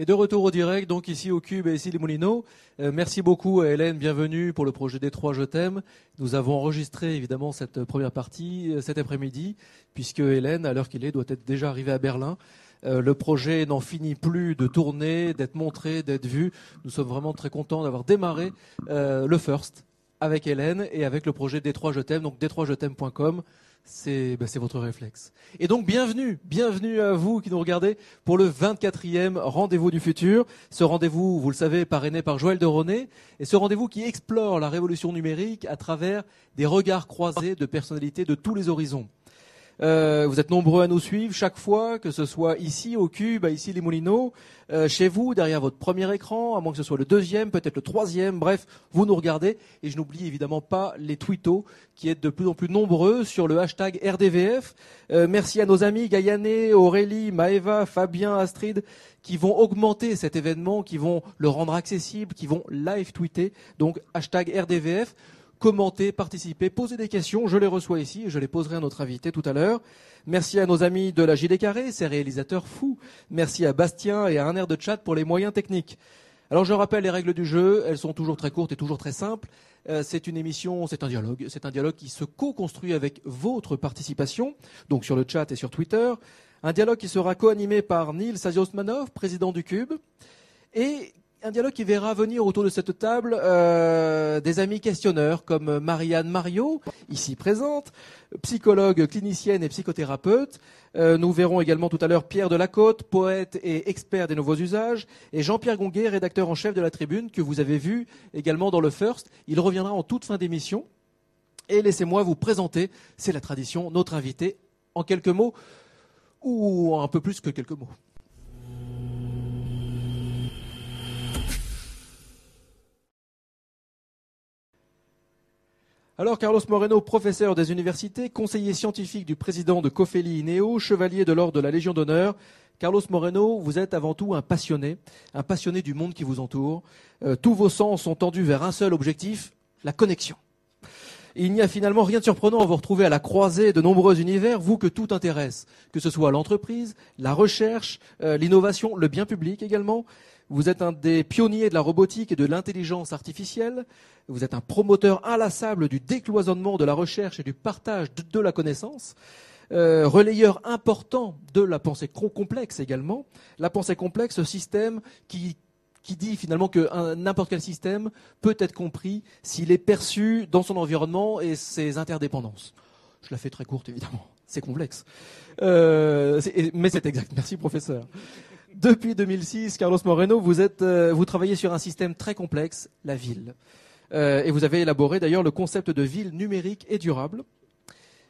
Et de retour au direct, donc ici au Cube et ici les Moulineaux. Euh, merci beaucoup à Hélène, bienvenue pour le projet Détroit Je t'aime. Nous avons enregistré évidemment cette première partie euh, cet après-midi, puisque Hélène, à l'heure qu'il est, doit être déjà arrivée à Berlin. Euh, le projet n'en finit plus de tourner, d'être montré, d'être vu. Nous sommes vraiment très contents d'avoir démarré le First avec Hélène et avec le projet Détroit Je t'aime, donc détroitjet'aime.com ben, c'est votre réflexe. Et donc bienvenue, bienvenue à vous qui nous regardez pour le 24e rendez-vous du futur. Ce rendez-vous, vous le savez, parrainé par Joël de René, et ce rendez-vous qui explore la révolution numérique à travers des regards croisés de personnalités de tous les horizons. Euh, vous êtes nombreux à nous suivre chaque fois, que ce soit ici au Cube, ici les Moulineaux, euh, chez vous, derrière votre premier écran, à moins que ce soit le deuxième, peut-être le troisième, bref, vous nous regardez. Et je n'oublie évidemment pas les twittos qui êtes de plus en plus nombreux sur le hashtag RDVF. Euh, merci à nos amis Gaïané, Aurélie, Maëva, Fabien, Astrid, qui vont augmenter cet événement, qui vont le rendre accessible, qui vont live tweeter. Donc hashtag RDVF commenter, participer, poser des questions. Je les reçois ici et je les poserai à notre invité tout à l'heure. Merci à nos amis de la JD Carré, ces réalisateurs fous. Merci à Bastien et à un air de chat pour les moyens techniques. Alors je rappelle les règles du jeu, elles sont toujours très courtes et toujours très simples. Euh, c'est une émission, c'est un dialogue, c'est un dialogue qui se co-construit avec votre participation, donc sur le chat et sur Twitter. Un dialogue qui sera co-animé par Neil Saziosmanov, président du Cube, et un dialogue qui verra venir autour de cette table euh, des amis questionneurs comme Marianne Mario, ici présente, psychologue, clinicienne et psychothérapeute. Euh, nous verrons également tout à l'heure Pierre Delacôte, poète et expert des nouveaux usages, et Jean-Pierre Gonguet, rédacteur en chef de la Tribune, que vous avez vu également dans le First. Il reviendra en toute fin d'émission. Et laissez-moi vous présenter, c'est la tradition, notre invité en quelques mots, ou un peu plus que quelques mots. Alors, Carlos Moreno, professeur des universités, conseiller scientifique du président de Cofeli Ineo, chevalier de l'ordre de la Légion d'honneur. Carlos Moreno, vous êtes avant tout un passionné, un passionné du monde qui vous entoure. Euh, tous vos sens sont tendus vers un seul objectif, la connexion. Il n'y a finalement rien de surprenant à vous retrouver à la croisée de nombreux univers, vous que tout intéresse, que ce soit l'entreprise, la recherche, euh, l'innovation, le bien public également. Vous êtes un des pionniers de la robotique et de l'intelligence artificielle. Vous êtes un promoteur inlassable du décloisonnement de la recherche et du partage de, la connaissance. Euh, relayeur important de la pensée complexe également. La pensée complexe, ce système qui, qui dit finalement que n'importe quel système peut être compris s'il est perçu dans son environnement et ses interdépendances. Je la fais très courte évidemment, c'est complexe. Euh, mais c'est exact. Merci professeur. Depuis 2006, Carlos Moreno, vous, êtes, euh, vous travaillez sur un système très complexe, la ville. Euh, et vous avez élaboré d'ailleurs le concept de ville numérique et durable.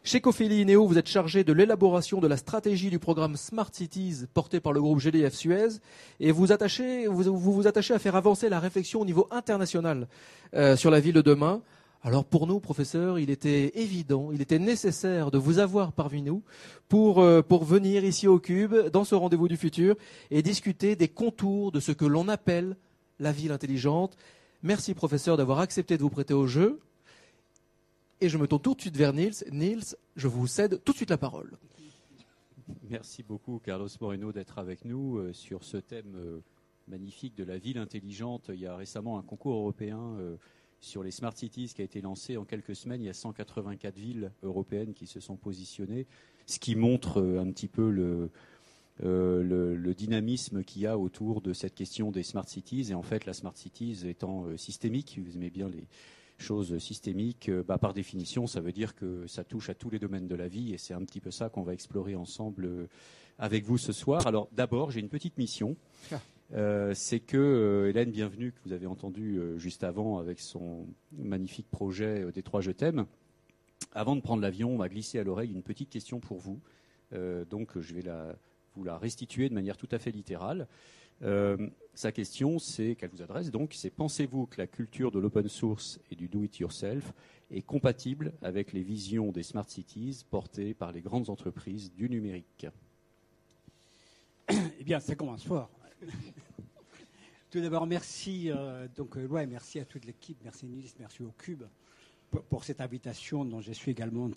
Chez Cofeli Ineo, vous êtes chargé de l'élaboration de la stratégie du programme Smart Cities porté par le groupe GDF Suez et vous, attachez, vous, vous, attachez à faire avancer la réflexion au niveau international euh, sur la ville de demain alors pour nous, professeurs, il était évident, il était nécessaire de vous avoir parmi nous pour, euh, pour venir ici au Cube, dans ce rendez-vous du futur, et discuter des contours de ce que l'on appelle la ville intelligente. Merci, professeur, d'avoir accepté de vous prêter au jeu. Et je me tourne tout de suite vers Niels. Niels, je vous cède tout de suite la parole. Merci beaucoup, Carlos Moreno, d'être avec nous euh, sur ce thème euh, magnifique de la ville intelligente. Il y a récemment un concours européen sur les Smart Cities qui a été lancé en quelques semaines. Il y a 184 villes européennes qui se sont positionnées, ce qui montre euh, un petit peu euh, le, dynamisme qu'il y a autour de cette question des Smart Cities. Et en fait, la Smart Cities étant euh, systémique, vous aimez bien les choses systémiques, bah, par définition, ça veut dire que ça touche à tous les domaines de la vie. Et c'est un petit peu ça qu'on va explorer ensemble avec vous ce soir. Alors d'abord, j'ai une petite mission. Euh, c'est que euh, Hélène Bienvenue, que vous avez entendu euh, juste avant avec son magnifique projet des trois Je t'aime, avant de prendre l'avion, on m'a glissé à l'oreille une petite question pour vous. donc je vais vous la restituer de manière tout à fait littérale. sa question, c'est qu'elle vous adresse donc, c'est pensez-vous que la culture de l'open source et du do-it-yourself est compatible avec les visions des smart cities portées par les grandes entreprises du numérique? Eh bien, ça commence fort. Tout d'abord, merci, euh, donc, euh, ouais, merci à toute l'équipe, merci Nice, merci au Cube pour cette invitation dont je suis également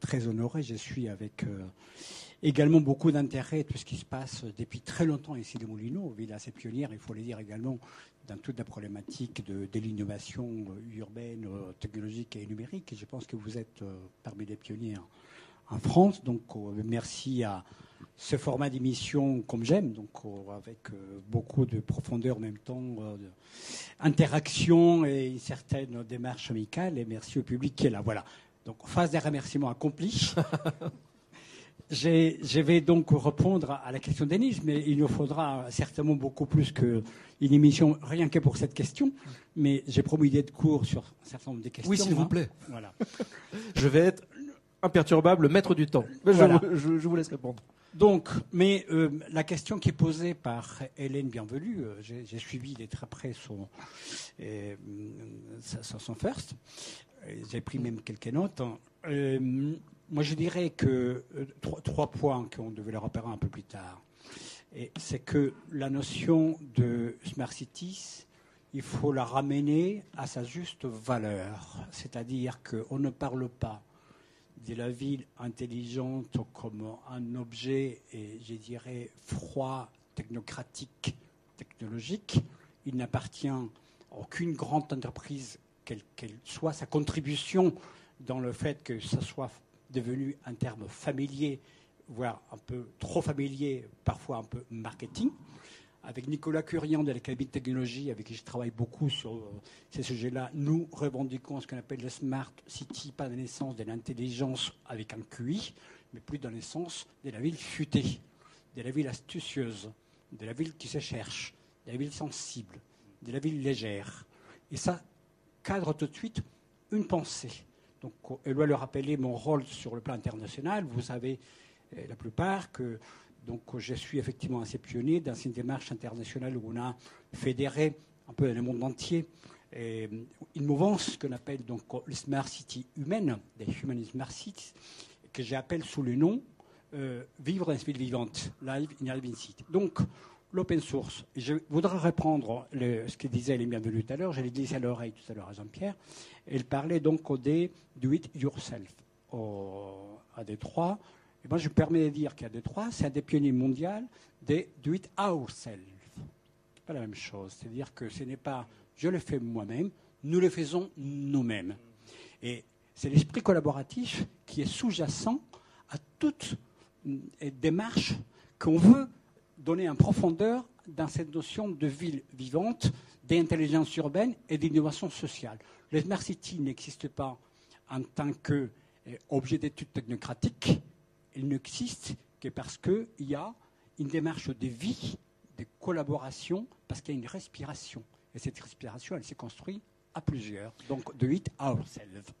très, honoré. Je suis avec euh, également beaucoup d'intérêt tout ce qui se passe depuis très longtemps ici les Moulineaux, ville assez pionnière, il faut le dire également, dans toute la problématique de, l'innovation urbaine, technologique et numérique. Je pense que vous êtes parmi les pionniers en France. Donc merci à ce format d'émission comme j'aime, donc euh, avec euh, beaucoup de profondeur en même temps, euh, interaction et une certaine démarche amicale. Et merci au public qui est là. Voilà. Donc phase des remerciements accomplis. je vais donc répondre à la question d'Enise, mais il nous faudra certainement beaucoup plus qu'une émission rien que pour cette question. Mais j'ai promis d'être court sur un certain nombre de questions. Oui, s'il vous hein. plaît. Voilà. Je vais être imperturbable, maître du temps. Je, Voilà. vous- je- je vous laisse répondre. Donc, mais euh, la question qui est posée par Hélène Bienvenue, euh, j'ai suivi de très près son, euh, son, son first, j'ai pris même quelques notes. Euh, moi, je dirais que euh, trois, trois points qu'on devait le repérer un peu plus tard. Et C'est que la notion de Smart Cities, il faut la ramener à sa juste valeur. C'est-à-dire qu'on ne parle pas de la ville intelligente comme un objet, et je dirais, froid, technocratique, technologique. Il n'appartient à aucune grande entreprise, quelle qu'elle soit, sa contribution dans le fait que ça soit devenu un terme familier, voire un peu trop familier, parfois un peu marketing. Avec Nicolas Curian de l'Académie de technologie, avec qui je travaille beaucoup sur euh, ces sujets-là, nous revendiquons ce qu'on appelle le smart city, pas dans le de l'intelligence avec un QI, mais plus dans le sens de la ville futée, de la ville astucieuse, de la ville qui se cherche, de la ville sensible, de la ville légère. Et ça cadre tout de suite une pensée. Donc, elle doit le rappeler mon rôle sur le plan international. Vous savez, euh, la plupart, que donc, je suis effectivement assez pionnier dans une démarche internationale où on a fédéré un peu dans le monde entier une mouvance qu'on appelle donc le Smart City humaine, des Human Smart Cities, que j'appelle sous le nom euh, Vivre dans une ville vivante, Live in a Living City. Donc, l'open source. Je voudrais reprendre ce que disait Elie Bienvenue tout à l'heure, je l'ai glissé à l'oreille tout à l'heure à Jean-Pierre. Elle parlait donc des do it yourself au- à Détroit. Et moi, je me permets de dire qu'à Détroit, c'est un des pionniers mondiaux des do it ourselves. Pas la même chose. C'est-à-dire que ce n'est pas je le fais moi-même, nous le faisons nous-mêmes. Et c'est l'esprit collaboratif qui est sous-jacent à toute mm, démarche qu'on veut donner en profondeur dans cette notion de ville vivante, d'intelligence urbaine et d'innovation sociale. Le Smart City n'existe pas en tant qu'objet d'étude technocratique, il n'existe que parce qu'il y a une démarche de vie, de collaboration, parce qu'il y a une respiration. Et cette respiration, elle s'est construite à plusieurs. Donc, de it ourselves.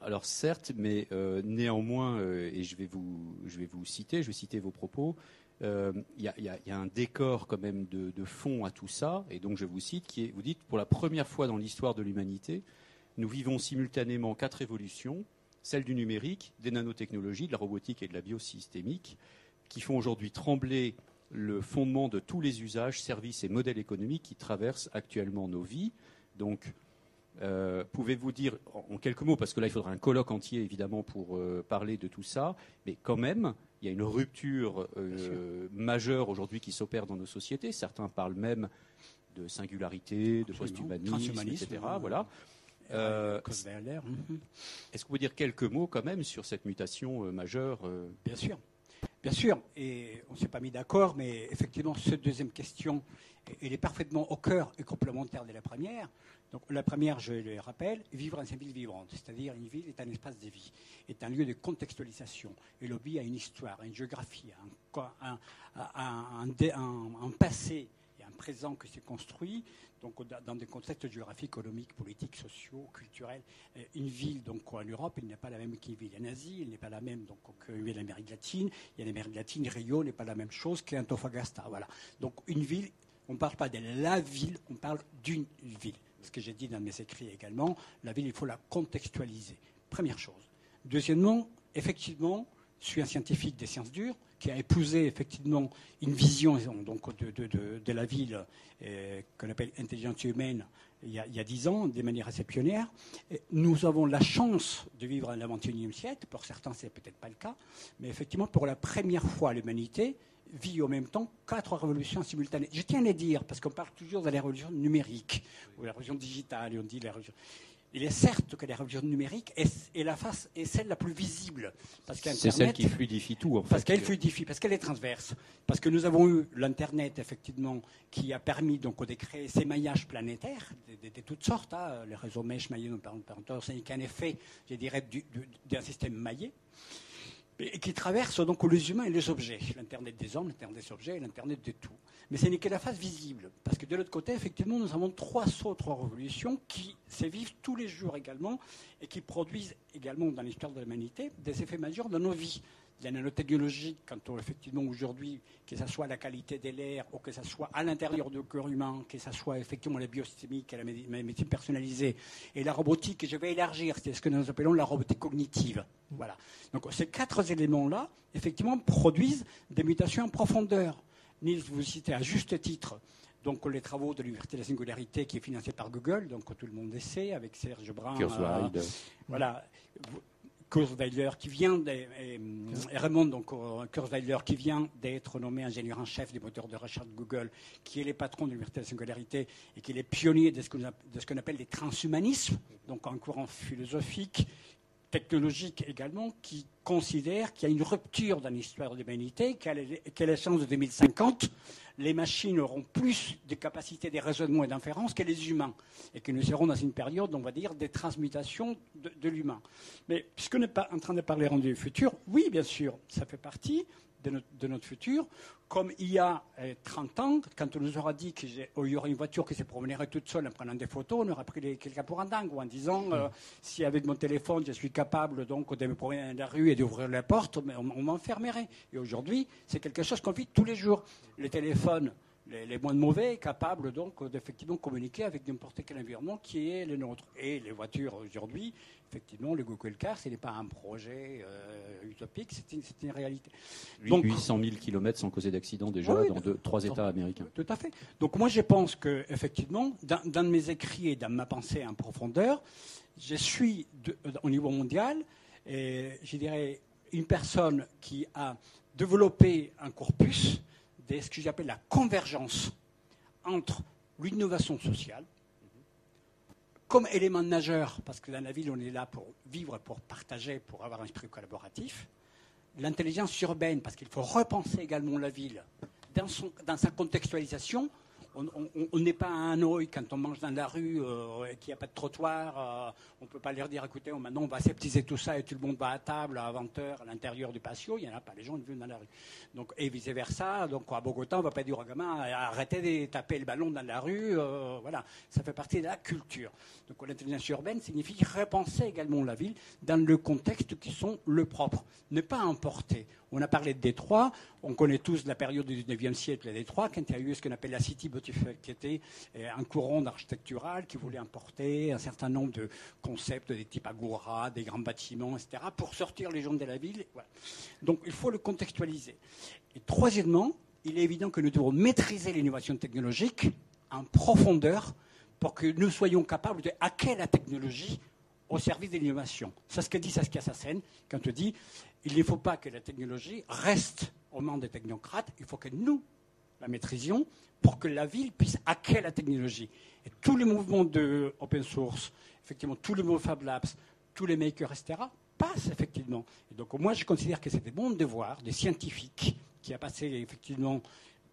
Alors, certes, mais euh, néanmoins, euh, et je vais, vous, citer, je vais citer vos propos, euh, il y a un décor quand même de, de fond à tout ça, et donc je vous cite, qui est, vous dites, pour la première fois dans l'histoire de l'humanité, nous vivons simultanément quatre évolutions, celle du numérique, des nanotechnologies, de la robotique et de la biosystémique, qui font aujourd'hui trembler le fondement de tous les usages, services et modèles économiques qui traversent actuellement nos vies. Donc, euh, Pouvez-vous dire en quelques mots, parce que là il faudra un colloque entier évidemment pour euh, parler de tout ça, mais quand même, il y a une rupture euh, majeure aujourd'hui qui s'opère dans nos sociétés. Certains parlent même de singularité, de post-humanisme, etc. Voilà. Euh, Cosweiler, mhm. Est-ce que vous pouvez dire quelques mots quand même sur cette mutation euh, majeure euh, Bien sûr. Bien sûr. Et on ne s'est pas mis d'accord, mais effectivement, cette deuxième question, elle est parfaitement au cœur et complémentaire de la première. Donc, la première, je le rappelle, vivre dans une ville vivante. C'est-à-dire, une ville est un espace de vie, est un lieu de contextualisation. Et le a une histoire, une géographie, un, un- passé présent qui s'est construit donc, dans- dans des contextes géographiques, économiques, politiques, sociaux, culturels. Euh, Une ville, donc, en Europe, elle n'est pas la même qu'une ville en Asie, elle n'est pas la même donc, qu'une ville en Amérique latine. Il y a l'Amérique latine, Rio n'est pas la même chose qu'Antofagasta. Voilà. Donc, une ville, on ne parle pas de la ville, on parle d'une ville. Ce que j'ai dit dans mes écrits également, la ville, il faut la contextualiser. Première chose. Deuxièmement, effectivement, je suis un scientifique des sciences dures qui a épousé effectivement une vision donc, de, de- de- la ville euh, qu'on appelle intelligence humaine il y, a, dix ans, de manière assez pionnière. nous avons la chance de vivre à XXIe siècle. Pour certains, c'est peut-être pas le cas, mais effectivement, pour la première fois, l'humanité vit en même temps quatre révolutions simultanées. Je tiens à les dire, parce qu'on parle toujours de la révolution numérique, ou la révolution digitale, on dit la révolution. Il est certes que la révolution numérique est, la face est celle la plus visible. C'est celle qui fluidifie tout, en fait. Parce qu'elle fluidifie, parce qu'elle est transverse. Parce que nous avons eu l'Internet, effectivement, qui a permis donc de créer ces maillages planétaires de, toutes sortes. Hein. Les réseaux mesh maillés, c'est qu'un effet, je dirais, d'un système maillé et qui traverse donc les humains et les objets. L'Internet des hommes, l'Internet des objets, l'Internet de tout. Mais ce n'est que la face visible. Parce que de l'autre côté, effectivement, nous avons trois autres révolutions qui se vivent tous les jours également et qui produisent également dans l'histoire de l'humanité des effets majeurs dans nos vies la nanotechnologie, quand on, effectivement aujourd'hui, que ce soit la qualité de l'air ou que ce soit à l'intérieur du corps humain, que ce soit effectivement la biosystémique et la médecine personnalisée, et la robotique, je vais élargir, c'est ce que nous appelons la robotique cognitive. Voilà. Donc ces quatre éléments-là, effectivement, produisent des mutations en profondeur. Nils, vous citez à juste titre donc les travaux de l'Université de la Singularité qui est financé par Google, donc tout le monde le sait, avec Serge Brun. Euh, voilà. Kurzweiler, qui vient et, Raymond donc, Kurzweiler, qui vient d'être nommé ingénieur en chef des moteurs de recherche de Google, qui est le patron de l'Université de la Singularité et qui est le pionnier de ce qu'on appelle les transhumanismes, donc un courant philosophique technologique également qui considère qu'il y a une rupture dans l'histoire de l'humanité, qu'à l'échéance de 2050, les machines auront plus de capacités de raisonnement et d'inférence que les humains, et que nous serons dans une période, on va dire, des transmutations de, l'humain. Mais puisqu'on n'est pas en train de parler du futur, oui, bien sûr, ça fait partie de notre, futur, comme il y a 30 eh, ans, quand on nous aura dit qu'il y aurait une voiture qui se promènerait toute seule en prenant des photos, on aurait pris quelqu'un pour un dingue, ou en disant, euh, si avec mon téléphone, je suis capable donc de me promener dans la rue et d'ouvrir la porte, on, on m'enfermerait. Et aujourd'hui, c'est quelque chose qu'on vit tous les jours. Les téléphones les, moins mauvais, capables donc d'effectivement communiquer avec n'importe quel environnement qui est le nôtre. Et les voitures aujourd'hui, effectivement, le Google Car, ce n'est pas un projet euh, utopique, c'est une, réalité. Donc, 800 000 km sans causer d'accident déjà dans trois États américains. Tout à fait. Donc moi je pense que effectivement, dans, dans mes écrits et dans ma pensée en profondeur, je suis au niveau mondial, et, je dirais, une personne qui a développé un corpus de ce que j'appelle la convergence entre l'innovation sociale, comme élément majeur, parce que dans la ville, on est là pour vivre, pour partager, pour avoir un esprit collaboratif, l'intelligence urbaine, parce qu'il faut repenser également la ville dans, dans sa contextualisation, on n'est pas à un oeil quand on mange dans la rue euh, et qu'il n'y a pas de trottoir. Euh, on ne peut pas leur dire écoutez, maintenant on va aseptiser tout ça et tout le monde va à table à 20h à l'intérieur du patio. Il n'y en a pas. Les gens vivent dans la rue. Donc, et vice-versa. Donc à Bogota, on ne va pas dire aux gamins arrêtez de taper le ballon dans la rue. Euh, voilà. Ça fait partie de la culture. Donc l'intelligence urbaine signifie repenser également la ville dans le contexte qui sont le propre. Ne pas importer. On a parlé de Détroit. On connaît tous la période du 19e siècle à Détroit, quand il y a eu ce qu'on appelle la City Beautiful, qui était euh, un courant architectural qui voulait importer un certain nombre de concepts des types agora, des grands bâtiments, etc., pour sortir les gens de la ville. Donc il faut le contextualiser. Et troisièmement, il est évident que nous devons maîtriser l'innovation technologique en profondeur pour que nous soyons capables de hacker la technologie au service de l'innovation. C'est ce que dit Saskia Sassen quand on dit il ne faut pas que la technologie reste aux mains des technocrates, il faut que nous la maîtrisions pour que la ville puisse hacker la technologie. Et tous les mouvements de open source, effectivement, tous les mouvements Fab Labs, tous les makers, etc., passent effectivement. Et donc, moi, je considère que c'est des bons devoirs des scientifiques qui a passé effectivement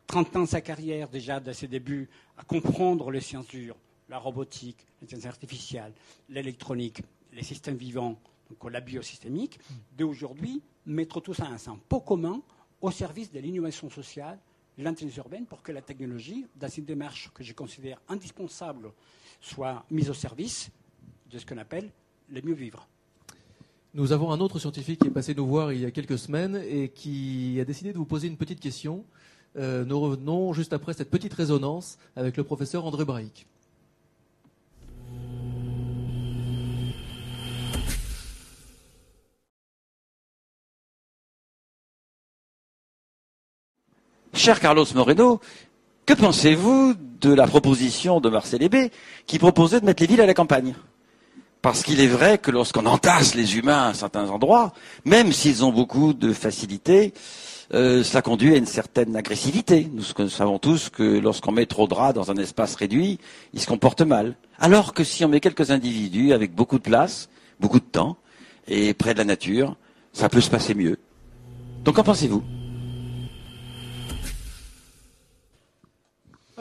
30 ans de sa carrière déjà, de ses débuts, à comprendre les sciences dures, la robotique, l'intelligence artificielle, l'électronique, les systèmes vivants, donc la biosystémique, d'aujourd'hui mettre tout ça en un pot commun au service de l'innovation sociale, l'intelligence urbaine, pour que la technologie, dans une démarche que je considère indispensable, soit mise au service de ce qu'on appelle le mieux vivre. Nous avons un autre scientifique qui est passé nous voir il y a quelques semaines et qui a décidé de vous poser une petite question. Euh, nous revenons juste après cette petite résonance avec le professeur André Braic. Cher Carlos Moreno, Que pensez-vous de la proposition de Marcel Hébé qui proposait de mettre les villes à la campagne? Parce qu'il est vrai que lorsqu'on entasse les humains à certains endroits, même s'ils ont beaucoup de facilité, euh, cela conduit à une certaine agressivité. Nous savons tous que lorsqu'on met trop de rats dans un espace réduit, ils se comportent mal. Alors que si on met quelques individus avec beaucoup de place, beaucoup de temps, et près de la nature, ça peut se passer mieux. Donc qu'en pensez-vous?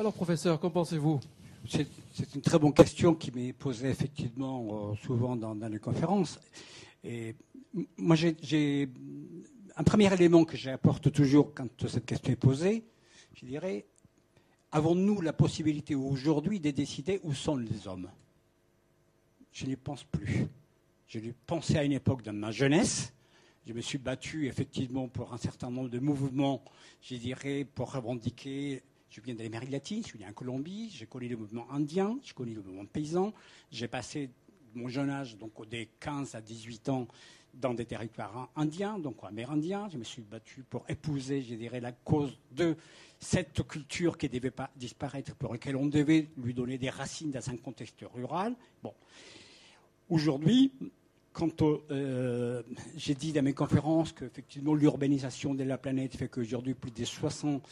Alors professeur, qu'en pensez-vous? C'est, une très bonne question qui m'est posée effectivement euh, souvent dans, dans, les conférences. Et moi, j'ai un premier élément que j'apporte toujours quand cette question est posée, je dirais, avons-nous la possibilité aujourd'hui de décider où sont les hommes? Je n'y pense plus. Je l'ai pensé à une époque dans ma jeunesse. Je me suis battu effectivement pour un certain nombre de mouvements, je dirais, pour revendiquer. Je viens de l'Amérique latine, je suis né en Colombie, j'ai connu le mouvement indien, j'ai connu le mouvement paysan. J'ai passé mon jeune âge, donc des 15 à 18 ans, dans des territoires indiens, donc amérindiens. Je me suis battu pour épouser, je dirais, la cause de cette culture qui devait pas disparaître, pour laquelle on devait lui donner des racines dans un contexte rural. Bon. Aujourd'hui, quand euh, j'ai dit dans mes conférences qu'effectivement l'urbanisation de la planète fait qu'aujourd'hui plus de 60,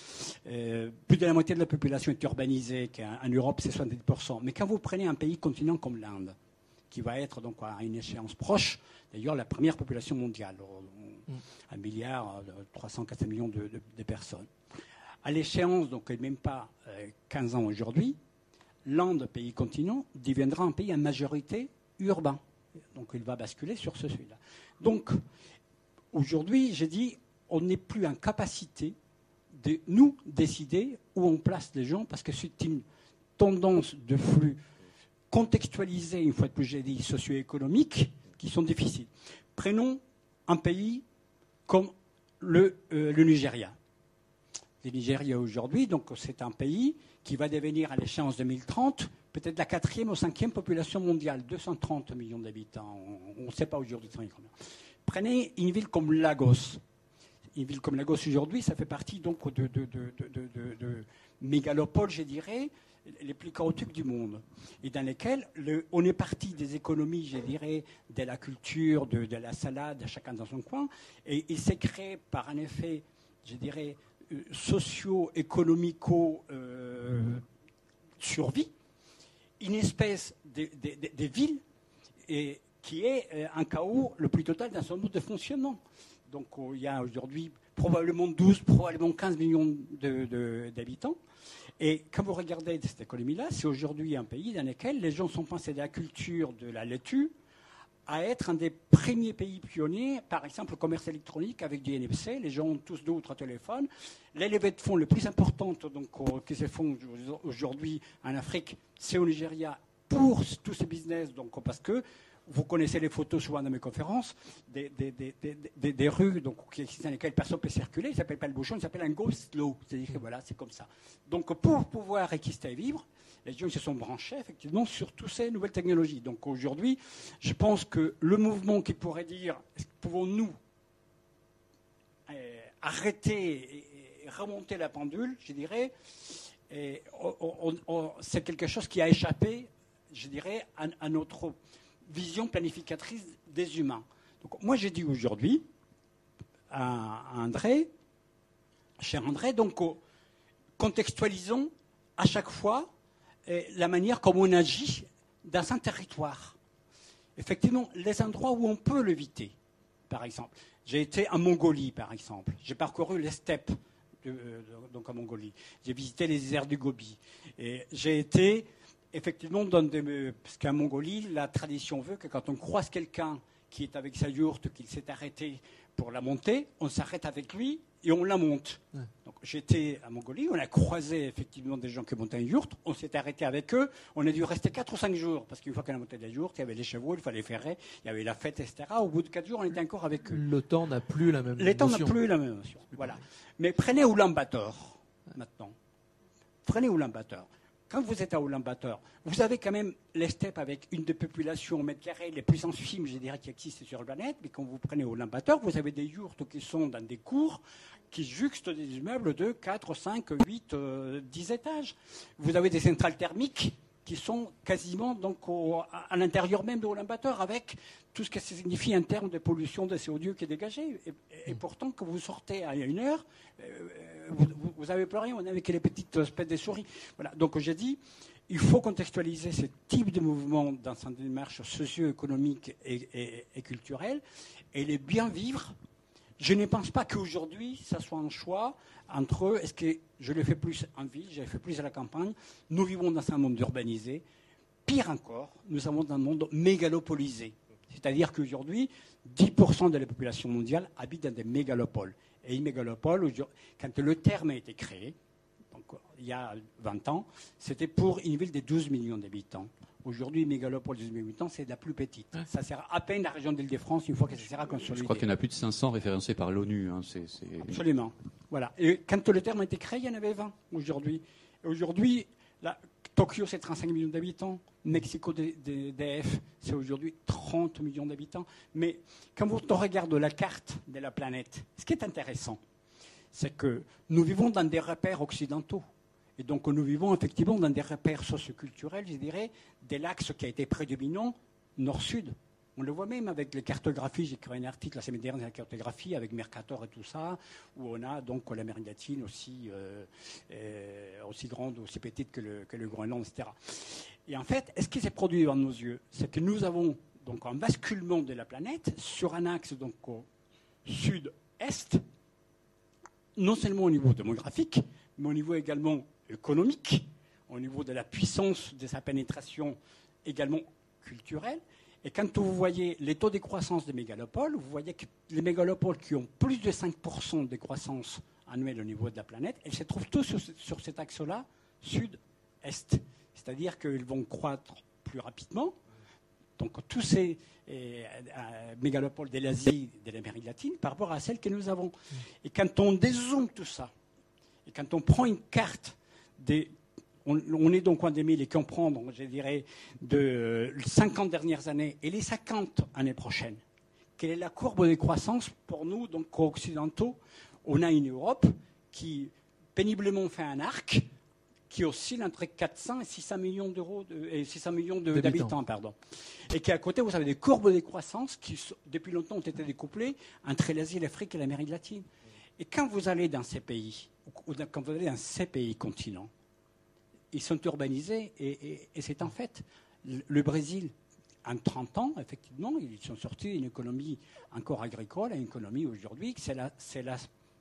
euh, plus de la moitié de la population est urbanisée, qu'en Europe c'est 70%. Mais quand vous prenez un pays continent comme l'Inde, qui va être donc à une échéance proche, d'ailleurs la première population mondiale, mm. un milliard, 300, euh, 400 millions de, personnes. À l'échéance, donc même pas 15 euh, ans aujourd'hui, l'Inde, pays continent, deviendra un pays en majorité urbain. Donc il va basculer sur ce sujet-là. Donc aujourd'hui, j'ai dit, on n'est plus en capacité de nous décider où on place les gens parce que c'est une tendance de flux contextualisés, une fois de plus, j'ai dit, socio-économiques, qui sont difficiles. Prenons un pays comme le, euh, le Nigeria. Le Nigeria aujourd'hui, donc c'est un pays qui va devenir à l'échéance 2030 peut-être la quatrième ou cinquième population mondiale, 230 millions d'habitants. On ne sait pas aujourd'hui combien. Prenez une ville comme Lagos. Une ville comme Lagos aujourd'hui, ça fait partie donc de, de, mégalopoles, je dirais, les plus chaotiques du monde, et dans lesquels on est parti des économies, je dirais, de la culture, de, la salade, chacun dans son coin, et il s'est créé par un effet, je dirais, euh, socio-économico-survie, euh, une espèce de, ville et, qui est euh, un chaos le plus total dans son mode de fonctionnement. Donc il y a aujourd'hui probablement 12, probablement 15 millions d'habitants. Et quand vous regardez cette économie-là, c'est aujourd'hui un pays dans lequel les gens sont passés de la culture de la laitue à être un des premiers pays pionniers, par exemple, le commerce électronique avec du NFC. Les gens ont tous deux ou trois téléphones. Les de fonds les plus importantes donc, qui se font aujourd'hui en Afrique, c'est au Nigeria pour tous ces business, donc, parce que vous connaissez les photos souvent dans mes conférences, des, rues donc, dans lesquelles personne ne peut circuler. Il ne s'appelle pas le bouchon, il s'appelle un ghost law. C'est-à-dire que voilà, c'est comme ça. Donc pour pouvoir exister et vivre, les gens se sont branchés effectivement sur toutes ces nouvelles technologies. Donc aujourd'hui, je pense que le mouvement qui pourrait dire pouvons-nous euh, arrêter et remonter la pendule, je dirais, c'est quelque chose qui a échappé, je dirais, à notre vision planificatrice des humains. Moi, j'ai dit aujourd'hui à André, cher André, donc contextualisons à chaque fois eh, la manière comme on agit dans un territoire. Effectivement, les endroits où on peut l'éviter, par exemple. J'ai été en Mongolie, par exemple. J'ai parcouru les steppes donc en Mongolie. J'ai visité les déserts du Gobi. Et j'ai été effectivement, parce qu'en Mongolie, la tradition veut que quand on croise quelqu'un qui est avec sa yourte, qu'il s'est arrêté pour la monter, on s'arrête avec lui et on la monte. Donc j'étais à Mongolie, on a croisé effectivement des gens qui montaient une yourte, on s'est arrêté avec eux, on a dû rester 4 ou 5 jours, parce qu'une fois qu'on a monté la yourte, il y avait les chevaux, il fallait ferrer, il y avait la fête, etc. Au bout de 4 jours, on était encore avec eux. Le temps n'a plus la même Le temps n'a plus la même émotion. Voilà. Mais prenez Ulaanbaatar, maintenant. Prenez Ulaanbaatar quand vous êtes à Ulaanbaatar, vous avez quand même les steppes avec une des populations au mètre carré les plus infimes, je dirais, qui existent sur la planète. Mais quand vous prenez Ulaanbaatar, vous avez des yurts qui sont dans des cours qui juxtent des immeubles de 4, 5, 8, 10 étages. Vous avez des centrales thermiques qui sont quasiment donc à, l'intérieur même de Ulaanbaatar, avec tout ce que ça signifie en termes de pollution de CO2 qui est dégagé. Et, pourtant, quand vous sortez à une heure, euh, vous n'avez plus rien, on avait que les petites espèces de souris. Donc j'ai dit, il faut contextualiser ce type de mouvement dans une démarche socio-économique et, et, culturelle et les bien vivre. Je ne pense pas qu'aujourd'hui, ça soit un choix entre est-ce que je le fais plus en ville, je le fais plus à la campagne? Nous vivons dans un monde urbanisé. Pire encore, nous sommes dans un monde mégalopolisé. C'est-à-dire qu'aujourd'hui, 10% de la population mondiale habite dans des mégalopoles. Et une mégalopole, quand le terme a été créé, donc, il y a 20 ans, c'était pour une ville de 12 millions d'habitants. Aujourd'hui, mégalopole de 12 millions d'habitants, c'est la plus petite. Ça sert à peine la région d'Île-de-France une fois que ça sera consolidé. Je crois qu'il y en a plus de 500 référencés par l'ONU. Hein, Absolument. Voilà. Et quand le terme a été créé, il y en avait 20 aujourd'hui. Aujourd'hui, Tokyo, c'est 35 millions d'habitants. Mexico DF, c'est aujourd'hui 30 millions d'habitants. Mais quand on regarde la carte de la planète, ce qui est intéressant, c'est que nous vivons dans des repères occidentaux. Et donc nous vivons effectivement dans des repères socioculturels, je dirais, de l'axe qui a été prédominant nord-sud. On le voit même avec les cartographies. J'ai écrit un article la semaine dernière sur la cartographie avec Mercator et tout ça, où on a donc l'Amérique latine aussi, euh, euh, aussi grande, aussi petite que le, Groenland, etc. Et en fait, ce qui s'est produit devant nos yeux, c'est que nous avons donc un basculement de la planète sur un axe donc sud-est, non seulement au niveau démographique, mais au niveau également économique, au niveau de la puissance de sa pénétration également culturelle. Et quand vous voyez les taux de croissance des mégalopoles, vous voyez que les mégalopoles qui ont plus de 5% de croissance annuelle au niveau de la planète, elles se trouvent tous sur, cet axe-là, sud-est. C'est-à-dire qu'ils vont croître plus rapidement. Donc tous ces euh, euh, mégalopoles de l'Asie, de l'Amérique latine, par rapport à celles que nous avons. Et quand on dézoome tout ça, et quand on prend une carte des on, est donc en 2000 et qu'on prend, je dirais, de 50 dernières années et les 50 années prochaines, quelle est la courbe de croissance pour nous, donc occidentaux On a une Europe qui péniblement fait un arc qui oscille entre 400 et 600 millions d'euros et 600 millions d'habitants, pardon. Et qui à côté, vous avez des courbes de croissance qui, depuis longtemps, ont été découplées entre l'Asie, l'Afrique et l'Amérique latine. Et quand vous allez dans ces pays, ou quand vous allez dans ces pays continents, ils sont urbanisés et, c'est en fait le Brésil. En 30 ans, effectivement, ils sont sortis d'une économie encore agricole à une économie aujourd'hui, c'est la, c'est la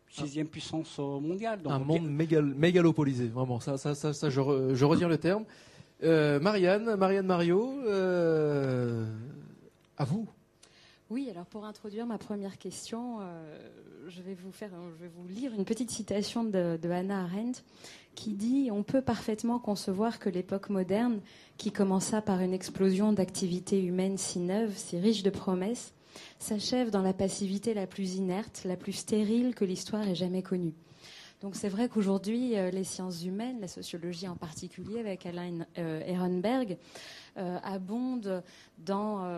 sixième puissance mondiale. un monde mégalopolisé, vraiment. Ça, ça, ça, je, retiens le terme. Euh, Marianne, Marianne Mario, euh, à vous. Oui, alors pour introduire ma première question, euh, je, vais vous faire, je vais vous lire une petite citation de, de Hannah Arendt qui dit On peut parfaitement concevoir que l'époque moderne, qui commença par une explosion d'activités humaines si neuves, si riches de promesses, s'achève dans la passivité la plus inerte, la plus stérile que l'histoire ait jamais connue. Donc c'est vrai qu'aujourd'hui, euh, les sciences humaines, la sociologie en particulier, avec Alain euh, Ehrenberg, euh, abondent dans,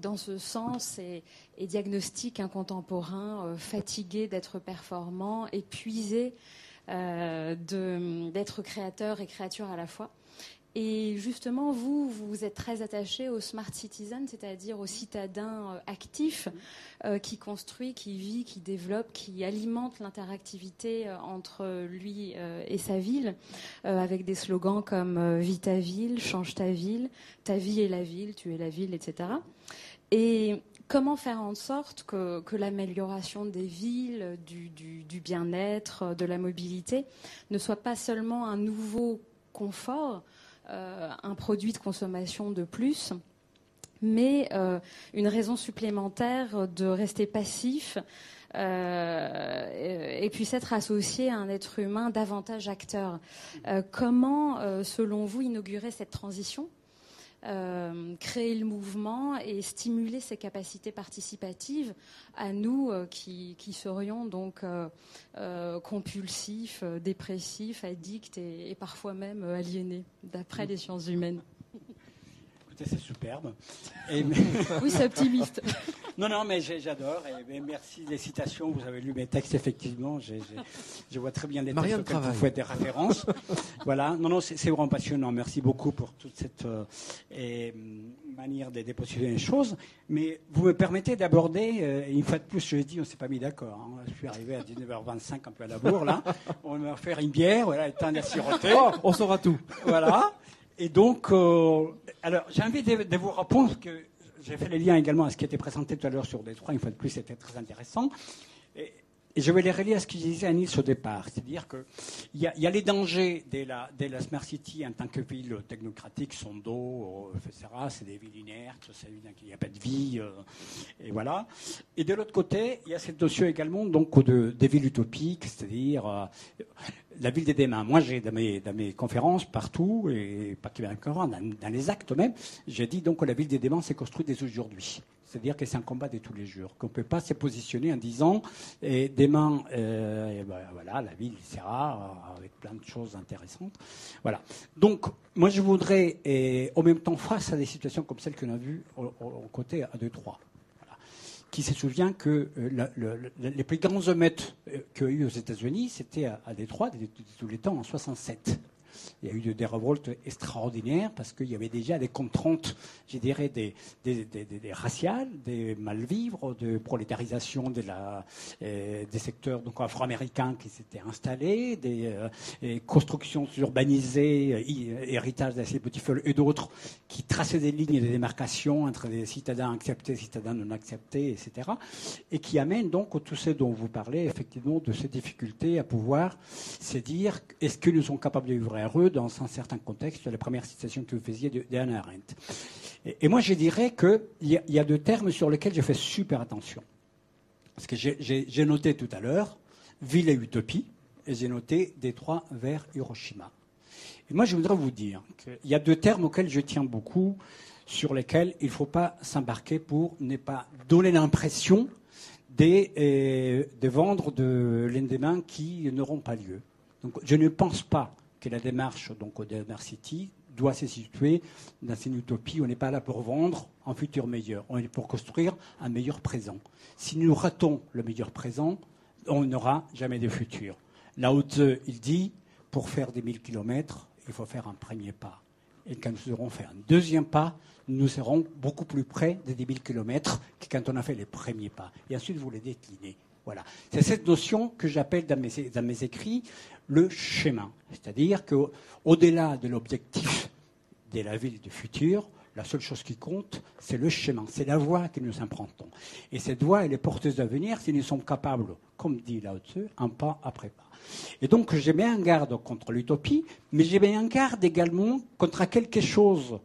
dans ce sens et, et diagnostiquent un contemporain fatigué d'être performant, épuisé d'être créateur et créature à la fois. Et justement, vous, vous êtes très attaché au smart citizen, c'est-à-dire au citadin euh, actif euh, qui construit, qui vit, qui développe, qui alimente l'interactivité entre lui et sa ville, avec des slogans comme Vis ta ville, change ta ville, ta vie est la ville, tu es la ville, etc. Et comment faire en sorte que, l'amélioration des villes, du, bien-être, de la mobilité ne soit pas seulement un nouveau confort, euh, un produit de consommation de plus, mais euh, une raison supplémentaire de rester passif euh, et, puisse être associé à un être humain davantage acteur. comment, selon vous, inaugurer cette transition? Créer le mouvement et stimuler ses capacités participatives à nous qui, qui, serions donc compulsifs, dépressifs, addicts et, et parfois même aliénés, d'après les sciences humaines c'est superbe. oui, c'est optimiste. non, non, mais j'adore. Et, merci des citations. Vous avez lu mes textes, effectivement. je vois très bien les textes auxquels vous faites des références. voilà. Non, non, c'est vraiment passionnant. Merci beaucoup pour toute cette euh, mm, manière de déposer les choses. Mais vous me permettez d'aborder, euh, une fois de plus, je l'ai dit, on ne s'est pas mis d'accord. Hein. Je suis arrivé à 19h25, un peu à la bourre, là. On va faire une bière, voilà, éteindre la siroter. Oh, on saura tout. Voilà. Et donc, euh, alors, j'ai envie de, vous répondre que j'ai fait les liens également à ce qui était présenté tout à l'heure sur Détroit. Une fois de plus, c'était très intéressant. Et, je vais les relier à ce que disait Anis au départ. C'est-à-dire qu'il y, a, les dangers de la, Smart City en tant que ville technocratique, son dos, euh, etc. C'est des villes inertes, il n'y a pas de vie. Euh, et voilà. Et de l'autre côté, il y a cette notion également donc, de, des villes utopiques, c'est-à-dire la ville des démons. Moi, j'ai dans mes, conférences partout, et pas dans, dans les actes même, j'ai dit donc que la ville des démons s'est construite dès aujourd'hui. C'est-à-dire que c'est un combat de tous les jours, qu'on ne peut pas se positionner en disant et demain, euh, ben, voilà, la ville sera avec plein de choses intéressantes. Voilà. Donc, moi, je voudrais, et, en même temps, face à des situations comme celles qu'on a vues au, côté à 2-3, qui se souvient que euh, les plus grands émeutes euh, qu'il y a eu aux États-Unis, c'était à, Détroit, de, tous les temps, en 67 il y a eu des révoltes extraordinaires parce qu'il y avait déjà des contraintes, je dirais, des, raciales, des malvivres, de prolétarisation euh, des secteurs afro-américains qui s'étaient installés, des euh, constructions urbanisées, euh, héritage d'assez petits et d'autres qui traçaient des lignes de démarcation entre des citadins acceptés, citadins non acceptés, etc. Et qui amènent donc tout ce dont vous parlez, effectivement, de ces difficultés à pouvoir se dire est-ce que nous sommes capables de vivre heureux dans un certain contexte, la première citation que vous faisiez d'Anna Arendt. Et, moi, je dirais qu'il y, y, a deux termes sur lesquels je fais super attention. Parce que j'ai noté tout à l'heure ville et utopie, et j'ai noté Détroit vers Hiroshima. Et moi, je voudrais vous dire qu'il y a deux termes auxquels je tiens beaucoup, sur lesquels il ne faut pas s'embarquer pour ne pas donner l'impression de, euh, de vendre de l'endemain qui n'auront pas lieu. Donc, je ne pense pas que la démarche donc, au City doit se situer dans une utopie. On n'est pas là pour vendre un futur meilleur, on est pour construire un meilleur présent. Si nous ratons le meilleur présent, on n'aura jamais de futur. Lao Tzu, il dit, pour faire des 1000 kilomètres, il faut faire un premier pas. Et quand nous aurons fait un deuxième pas, nous serons beaucoup plus près des 10 000 kilomètres que quand on a fait les premiers pas. Et ensuite, vous les déclinez. Voilà. C'est cette notion que j'appelle dans mes, écrits le schéma. C'est-à-dire qu'au-delà de l'objectif de la ville du futur, la seule chose qui compte, c'est le schéma, c'est la voie que nous empruntons. Et cette voie, elle est porteuse d'avenir si nous sommes capables, comme dit Tzu, un pas après pas. Et donc, j'ai mis en garde contre l'utopie, mais j'ai mis en garde également contre quelque chose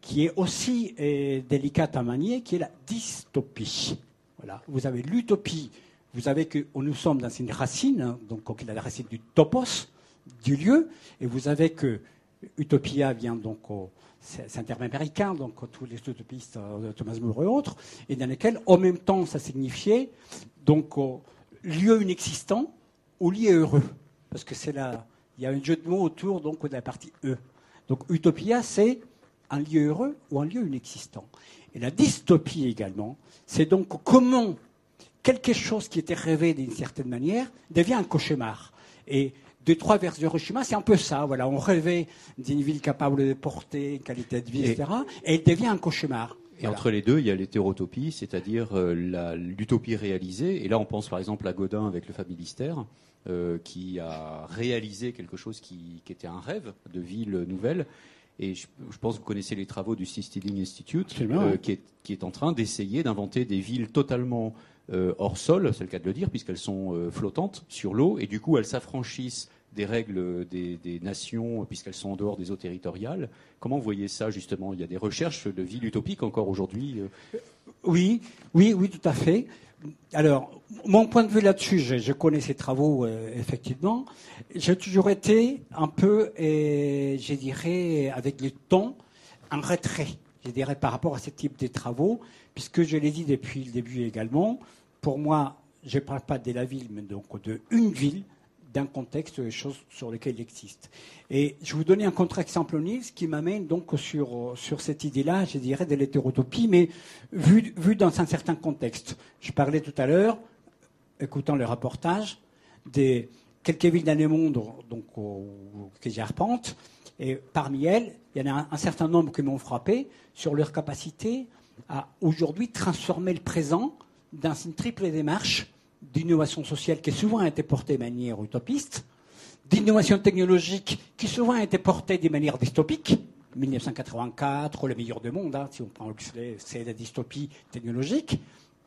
qui est aussi euh, délicat à manier, qui est la dystopie. Voilà. Vous avez l'utopie vous savez que nous sommes dans une racine, hein, donc la racine du topos, du lieu, et vous avez que Utopia vient donc au, c'est un terme américain, donc tous les utopistes, euh, Thomas More et autres, et dans lesquels, en même temps, ça signifiait donc lieu inexistant ou lieu heureux, parce que c'est là, il y a un jeu de mots autour donc de la partie E. Donc Utopia, c'est un lieu heureux ou un lieu inexistant. Et la dystopie également, c'est donc comment quelque chose qui était rêvé d'une certaine manière devient un cauchemar. Et Détroit vers Hiroshima, c'est un peu ça. Voilà, on rêvait d'une ville capable de porter une qualité de vie, etc. Et elle devient un cauchemar. Et entre les deux, il y a l'hétérotopie, c'est-à-dire euh, l'utopie réalisée. Et là, on pense par exemple à Godin avec le Familistère, euh, qui a réalisé quelque chose qui, était un rêve de ville nouvelle. Et je, pense que vous connaissez les travaux du Seasteading Institute, euh, qui, est, qui, est, en train d'essayer d'inventer des villes totalement hors sol, c'est le cas de le dire, puisqu'elles sont euh, flottantes sur l'eau, et du coup elles s'affranchissent des règles des, nations, puisqu'elles sont en dehors des eaux territoriales. Comment vous voyez ça, justement? Il y a des recherches de villes utopiques encore aujourd'hui euh? Oui, oui, oui, tout à fait. Alors, mon point de vue là-dessus, je, connais ces travaux, effectivement. J'ai toujours été un peu, et, je dirais, avec le temps, en retrait je dirais, par rapport à ce type de travaux, puisque je l'ai dit depuis le début également, pour moi, je ne parle pas de la ville, mais donc de une ville, d'un contexte des choses sur lesquelles il existe. Et je vais vous donner un contre-exemple ce qui m'amène donc sur, sur cette idée-là, je dirais, de l'hétérotopie, mais vu, vu dans un certain contexte. Je parlais tout à l'heure, écoutant le reportage, des quelques villes dans le monde donc, que j'arpente, et parmi elles, il y en a un, certain nombre qui m'ont frappé sur leur capacité à aujourd'hui transformer le présent dans une triple démarche d'innovation sociale qui souvent a été portée de manière utopiste, d'innovation technologique qui souvent a été portée de manière dystopique. 1984, le meilleur du monde, hein, si on prend Huxley, c'est la dystopie technologique.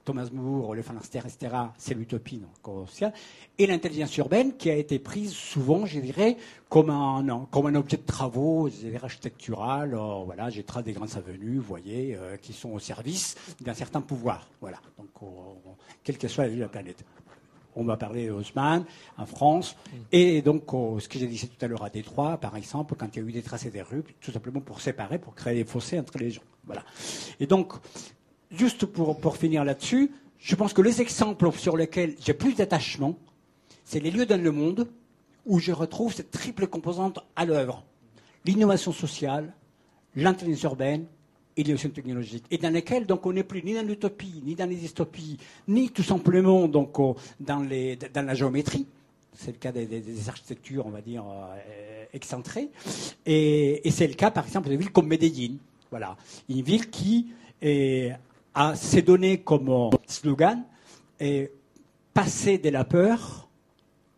Thomas More, le Phalanstère, etc., c'est l'utopie sociale. Et l'intelligence urbaine qui a été prise souvent, je dirais, comme un, comme un objet de travaux, architectural. Euh, voilà, j'ai des grandes avenues, vous voyez, euh, qui sont au service d'un certain pouvoir. Voilà, donc, quelle que soit la planète. On va parler d'Haussmann en France. Et donc, ce que j'ai dit tout à l'heure à Détroit, par exemple, quand il y a eu des tracés des rues, tout simplement pour séparer, pour créer des fossés entre les gens. Voilà. Et donc, juste pour, finir là-dessus, je pense que les exemples sur lesquels j'ai plus d'attachement, c'est les lieux dans le monde où je retrouve cette triple composante à l'œuvre. L'innovation sociale, l'intelligence urbaine et l'innovation technologique. Et dans lesquels, donc, on n'est plus ni dans l'utopie, ni dans les dystopies, ni tout simplement donc, dans, les, dans la géométrie. C'est le cas des, architectures, on va dire, euh, excentrées. Et, et c'est le cas, par exemple, de villes comme Medellin. Voilà. Une ville qui est à s'est donné comme slogan et passer de la peur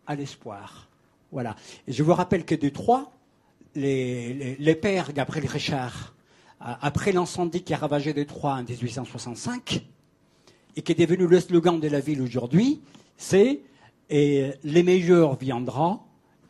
à l'espoir. Voilà. Je vous rappelle que de trois, les, les, pères Gabriel Richard, après l'incendie qui a ravagé Détroit en 1865, et qui est devenu le slogan de la ville aujourd'hui, c'est et les meilleurs viendront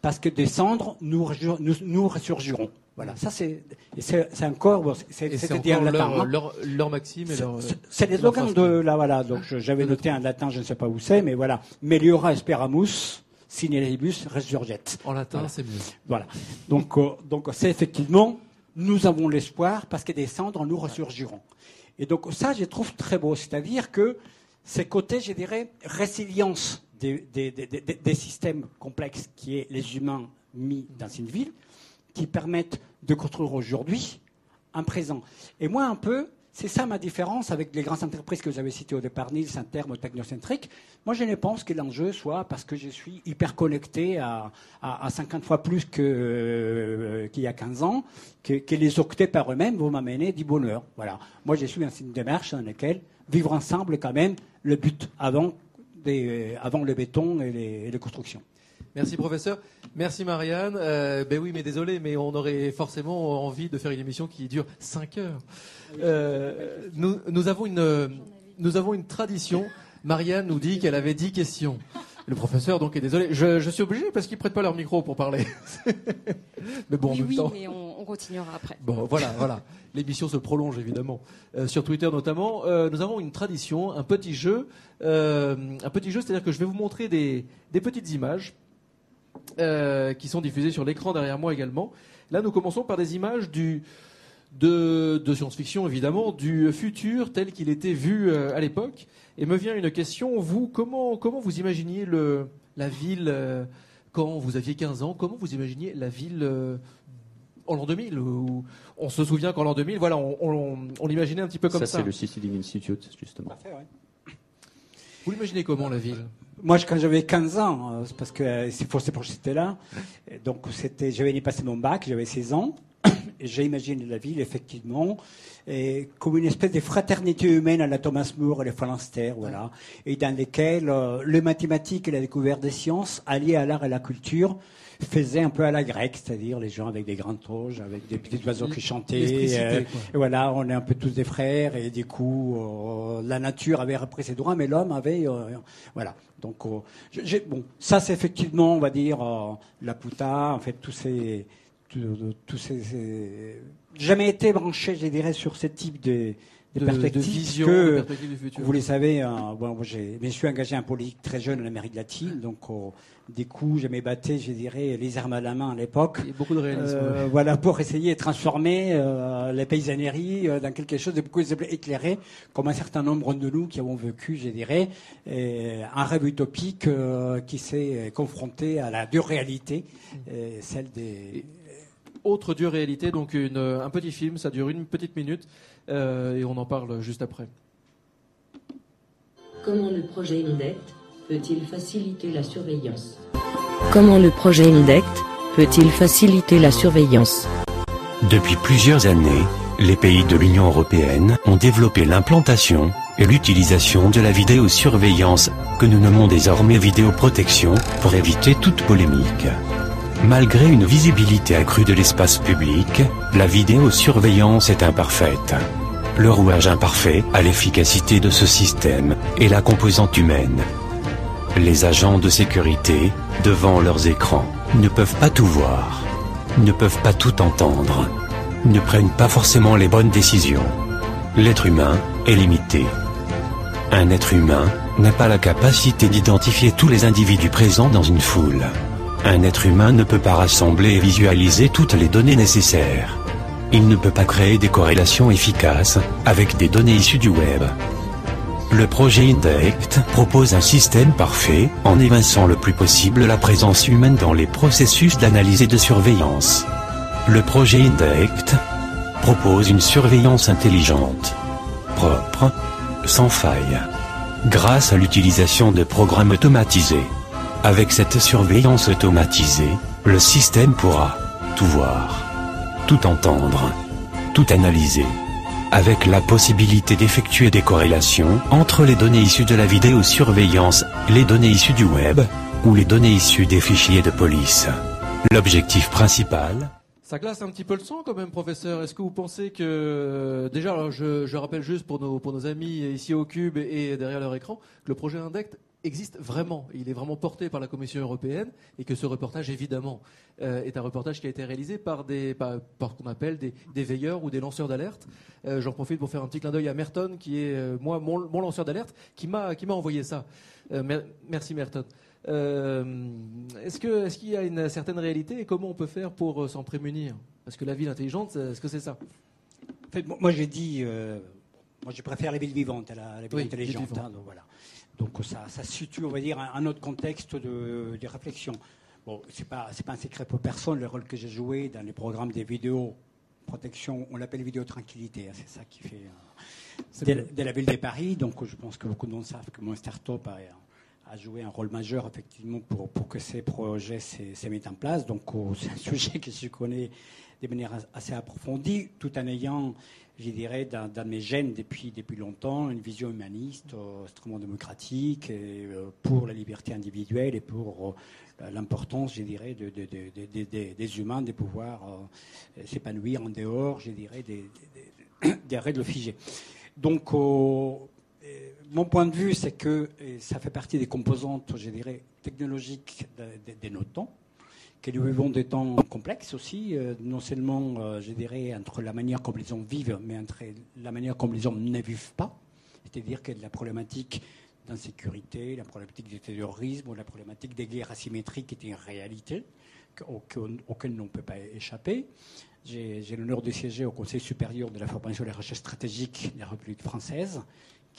parce que des cendres nous ressurgirons. Voilà, ça c'est c'est encore c'est dire latin. Leur, leur, maxime et leur. C'est les slogans de là voilà. Donc j'avais noté un latin, je ne sais pas où c'est, mais voilà. Meliora esperamus sine rebus resurget. En latin, c'est mieux. Voilà. Donc euh, donc c'est effectivement nous avons l'espoir parce que des cendres nous ressurgiront. Et donc ça, je trouve très beau, c'est-à-dire que ces côtés, je dirais, résilience des, des, des, des systèmes complexes qui est les humains mis dans une ville qui permettent de construire aujourd'hui un présent. Et moi, un peu, c'est ça ma différence avec les grandes entreprises que vous avez citées au départ, Nils, un terme technocentrique. Moi, je ne pense que l'enjeu soit parce que je suis hyper connecté à, à, 50 fois plus euh, qu'il y a 15 ans, que, les octets par eux-mêmes vont m'amener du bonheur. Voilà. Moi, je suis dans une démarche dans laquelle vivre ensemble est quand même le but avant, des, avant le béton et les constructions. Merci professeur. Merci Marianne. Euh, ben oui, mais désolé, mais on aurait forcément envie de faire une émission qui dure 5 heures. Euh, nous, nous, avons une, nous avons une tradition. Marianne nous dit qu'elle avait 10 questions. Le professeur donc est désolé. Je, je suis obligé parce qu'ils prêtent pas leur micro pour parler. mais bon, oui, en même oui, mais on, on, continuera après. Bon, voilà, voilà. L'émission se prolonge évidemment euh, sur Twitter notamment. Euh, nous avons une tradition, un petit jeu, euh, un petit jeu, c'est-à-dire que je vais vous montrer des, des petites images euh, qui sont diffusées sur l'écran derrière moi également. Là, nous commençons par des images du, de, science-fiction, évidemment, du futur tel qu'il était vu euh, à l'époque. Et me vient une question, vous, comment, comment vous imaginiez le, la ville euh, quand vous aviez 15 ans? Comment vous imaginiez la ville en l'an 2000 On se souvient qu'en l'an 2000, voilà, on, on, l'imaginait un petit peu comme ça. Ça, c'est le Sicilian Institute, justement. Vous l'imaginez comment, la ville? Moi, quand j'avais 15 ans, euh, parce que euh, c'est pour que j'étais là, donc c'était, j'avais passé mon bac, j'avais 16 ans, j'ai imaginé la ville, effectivement, et comme une espèce de fraternité humaine à la Thomas More et les Phalanstère, voilà, et dans lesquelles euh, les mathématiques et la découverte des sciences, alliées à l'art et la culture, faisait un peu à la grecque, c'est-à-dire les gens avec des grandes toges, avec des petits oiseaux qui chantaient. Euh, et voilà, on est un peu tous des frères et du coup, euh, la nature avait repris ses droits, mais l'homme avait, euh, voilà. Donc, j'ai, bon, ça c'est effectivement, on va dire, la puta, en fait, tous ces, tous, ces, jamais été branché, je dirais, sur ce type de des de, perspectives. de vision, que, de perspectives du futur. Vous le savez, euh, bon, j'ai- je me suis engagé en politique très jeune en Amérique latine, donc euh, des coups, je m'ébattais, je dirais, les armes à la main à l'époque. Beaucoup de réalisme. Euh, voilà, pour essayer de transformer euh, les paysanneries euh, dans quelque chose de beaucoup plus éclairé, comme un certain nombre de nous qui avons vécu, je dirais, euh, un rêve utopique euh, qui s'est confronté à la dure réalité, celle des... Autre dure réalité, donc une, un petit film, ça dure une petite minute, euh, et on en parle juste après. Comment le projet INDECT peut-il faciliter la surveillance Comment le projet INDECT peut-il faciliter la surveillance Depuis plusieurs années, les pays de l'Union européenne ont développé l'implantation et l'utilisation de la vidéosurveillance, que nous nommons désormais vidéoprotection, pour éviter toute polémique. Malgré une visibilité accrue de l'espace public, la vidéosurveillance est imparfaite. Le rouage imparfait à l'efficacité de ce système est la composante humaine. Les agents de sécurité, devant leurs écrans, ne peuvent pas tout voir, ne peuvent pas tout entendre, ne prennent pas forcément les bonnes décisions. L'être humain est limité. Un être humain n'a pas la capacité d'identifier tous les individus présents dans une foule. Un être humain ne peut pas rassembler et visualiser toutes les données nécessaires. Il ne peut pas créer des corrélations efficaces avec des données issues du web. Le projet INDECT propose un système parfait en évinçant le plus possible la présence humaine dans les processus d'analyse et de surveillance. Le projet INDECT propose une surveillance intelligente, propre, sans faille, grâce à l'utilisation de programmes automatisés. Avec cette surveillance automatisée, le système pourra tout voir, tout entendre, tout analyser, avec la possibilité d'effectuer des corrélations entre les données issues de la vidéosurveillance, les données issues du web, ou les données issues des fichiers de police. L'objectif principal Ça glace un petit peu le sang quand même, professeur. Est-ce que vous pensez que déjà, alors je, je rappelle juste pour nos pour nos amis ici au Cube et, et derrière leur écran, que le projet Indect existe vraiment. Il est vraiment porté par la Commission européenne et que ce reportage, évidemment, euh, est un reportage qui a été réalisé par des par, par ce qu'on appelle des, des veilleurs ou des lanceurs d'alerte. Euh, J'en profite pour faire un petit clin d'œil à Merton, qui est euh, moi mon, mon lanceur d'alerte, qui m'a qui m'a envoyé ça. Euh, mer- merci Merton. Est-ce que est-ce qu'il y a une certaine réalité et comment on peut faire pour s'en prémunir? Parce que la ville intelligente, est-ce que c'est ça? En fait, moi, j'ai dit, moi je préfère les villes vivantes à la, à la ville Oui, intelligente. hein, donc voilà. Donc ça, situe, on va dire, un, un autre contexte de, de réflexion. Bon, c'est pas, pas un secret pour personne le rôle que j'ai joué dans les programmes des vidéos protection. On l'appelle vidéo tranquillité. hein, c'est ça qui fait. euh, dès, dès la ville de Paris. Donc je pense que beaucoup de monde savent que mon start-up a, a joué un rôle majeur effectivement pour, pour que ces projets se, mettent en place. Donc oh, c'est un sujet que je connais de manière as- assez approfondie, tout en ayant, je dirais, dans, dans mes gènes depuis, depuis longtemps, une vision humaniste, euh, extrêmement démocratique, euh, pour la liberté individuelle et pour euh, l'importance, je dirais, de, de- de- de- de- de- des humains de pouvoir euh, s'épanouir en dehors, je dirais, des, règles figées. Donc, mon point de vue, c'est que ça fait partie des composantes, je dirais, technologiques de nos temps, que nous vivons des temps complexes aussi, euh, non seulement, euh, je dirais, entre la manière comme les hommes vivent, mais entre la manière comme les hommes ne vivent pas. C'est-à-dire que la problématique d'insécurité, la problématique du terrorisme la problématique des guerres asymétriques est une réalité que- auquel, on ne peut pas échapper. J'ai j'ai l'honneur de siéger au Conseil supérieur de la formation et de la recherche stratégique de la République française,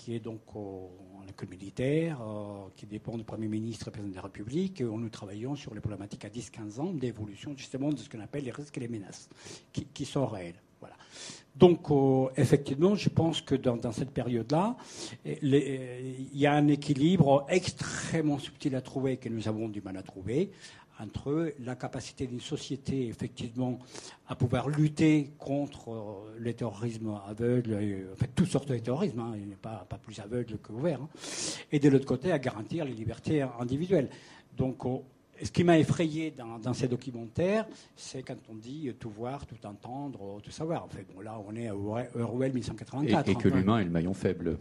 qui est donc au- en école militaire, euh, qui dépend du Premier ministre et président de la République, où nous travaillons sur les problématiques à 10-15 ans d'évolution justement de ce qu'on appelle les risques et les menaces, qui, sont réels. Voilà. Donc, euh, effectivement, je pense que dans, cette période-là, euh, il y a un équilibre extrêmement subtil à trouver, que nous avons du mal à trouver, entre la capacité d'une société, effectivement, à pouvoir lutter contre euh, le terrorisme aveugle, et, en fait, toutes sortes de terrorisme, hein, il n'est pas, plus aveugle que ouvert, hein, et de l'autre côté, à garantir les libertés individuelles. Donc, ce qui m'a effrayé dans, dans ces documentaires, c'est quand on dit tout voir, tout entendre, tout savoir. En fait, bon, là, on est à Orwell Et, 1984. et que hein. l'humain est le maillon faible.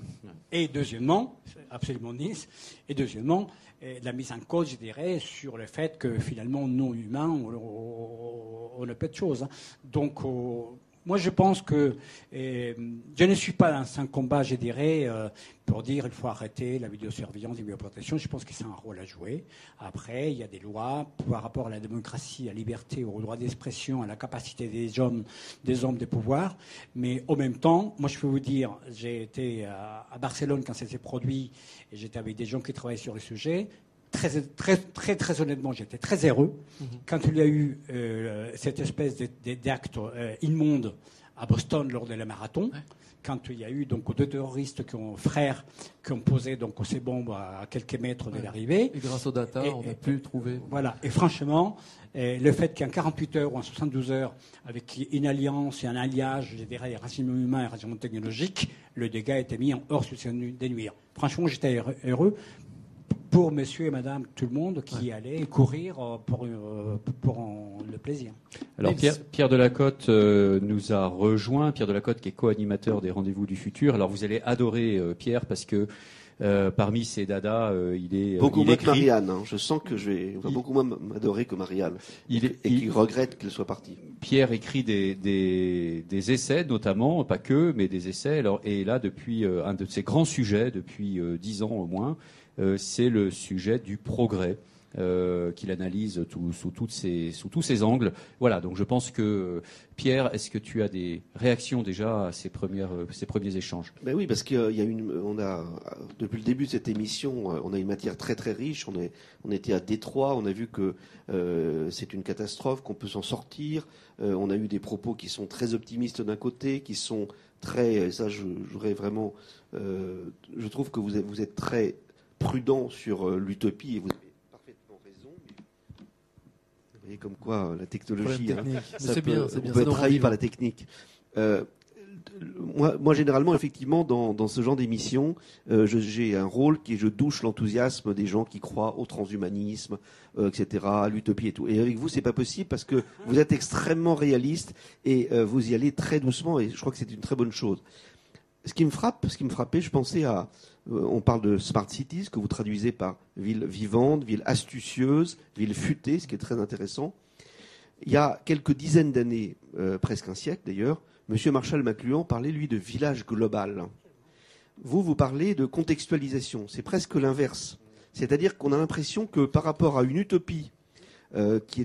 Et deuxièmement, c'est absolument Nice, et deuxièmement, eh, la mise en cause, je dirais, sur le fait que finalement, non humains, on, on, on a peu de choses. hein. Donc, oh, moi, je pense que euh, je ne suis pas dans un combat, je dirais, euh, pour dire il faut arrêter la vidéosurveillance et la vidéoprotection. Je pense que c'est un rôle à jouer. Après, il y a des lois par rapport à la démocratie, à la liberté, au droit d'expression, à la capacité des hommes, des hommes de pouvoir. Mais en même temps, moi, je peux vous dire, j'ai été à, à Barcelone quand ça s'est produit et j'étais avec des gens qui travaillaient sur le sujet très, très, très, très honnêtement, j'étais très heureux quand il y a eu euh, cette espèce d'acte euh, immonde à Boston lors de la marathon. Quand il y a eu donc deux terroristes qui ont frères qui ont posé donc ces bombes à quelques mètres de l'arrivée. Et grâce aux data, Et- on a et- pu trouver. Voilà. Et franchement, euh, le fait qu'en 48 heures ou en 72 heures, avec une alliance et un alliage, je dirais, renseignement humain et renseignement technologique, le dégât été mis en hors suspension des nuire. Franchement, j'étais heureux pour monsieur et madame, tout le monde qui allait courir euh, pour, euh, pour en- le plaisir. Alors. Pierre, Pierre Delacote euh, nous a rejoint. Pierre Delacote qui est co-animateur des Rendez-vous du futur. Alors vous allez adorer euh, Pierre parce que euh, parmi ses dadas, euh, il est Beaucoup il moins que Marianne. hein. Je sens que je vais Il- beaucoup moins m'adorer que Marianne. il est- Et il- qui regrette qu'elle soit partie. Pierre écrit des, des, des essais, notamment, pas que, mais des essais. Alors, et là, depuis euh, un de ses grands sujets, depuis euh, dix ans au moins, euh, c'est le sujet du progrès. euh, qu'il analyse sous, toutes tous ses angles. Voilà, donc je pense que euh, Pierre, est-ce que tu as des réactions déjà à ces, euh, premiers échanges? Ben oui, parce qu'il y a une, on a depuis le début de cette émission, euh, on a une matière très très riche. On est, on était à Détroit, on a vu que euh, c'est une catastrophe, qu'on peut s'en sortir. Euh, on a eu des propos qui sont très optimistes d'un côté, qui sont très, ça, voudrais vraiment, euh, je trouve que vous êtes très prudent sur euh, l'utopie et vous avez parfaitement raison. Vous voyez comme quoi euh, la technologie. Hein, ça peut- bien, on bien. peut être trahi par la technique. Euh, moi, moi, généralement, effectivement, dans, dans ce genre d'émission, euh, j'ai un rôle qui est je douche l'enthousiasme des gens qui croient au transhumanisme, euh, etc., à l'utopie et tout. Et avec vous, c'est pas possible parce que vous êtes extrêmement réaliste et euh, vous y allez très doucement. Et je crois que c'est une très bonne chose. Ce qui me frappe, ce qui me frappait, je pensais à, euh, on parle de smart cities que vous traduisez par ville vivante, ville astucieuse, ville futée, ce qui est très intéressant. Il y a quelques dizaines d'années, euh, presque un siècle d'ailleurs, Monsieur Marshall McLuhan parlait lui de village global. Vous, vous parlez de contextualisation. C'est presque l'inverse. C'est-à-dire qu'on a l'impression que par rapport à une utopie euh, qui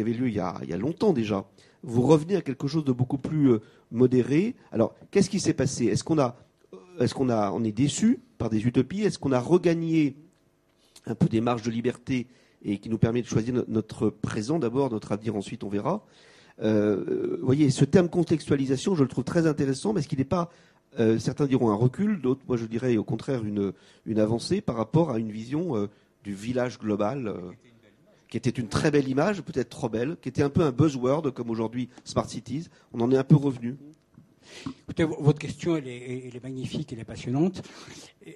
avait lieu il y a longtemps déjà, vous revenez à quelque chose de beaucoup plus modéré. Alors, qu'est-ce qui s'est passé? Est-ce qu'on a, est-ce qu'on a, on est déçu par des utopies? Est-ce qu'on a regagné un peu des marges de liberté et qui nous permet de choisir no- notre présent d'abord, notre avenir ensuite, on verra. Euh, voyez, ce terme contextualisation, je le trouve très intéressant parce qu'il n'est pas, euh, certains diront un recul, d'autres, moi je dirais au contraire une, avancée par rapport à une vision euh, du village global, qui était une très belle image, peut-être trop belle, qui était un peu un buzzword comme aujourd'hui Smart Cities. On en est un peu revenu. Écoutez, votre question, elle est, magnifique, elle est passionnante.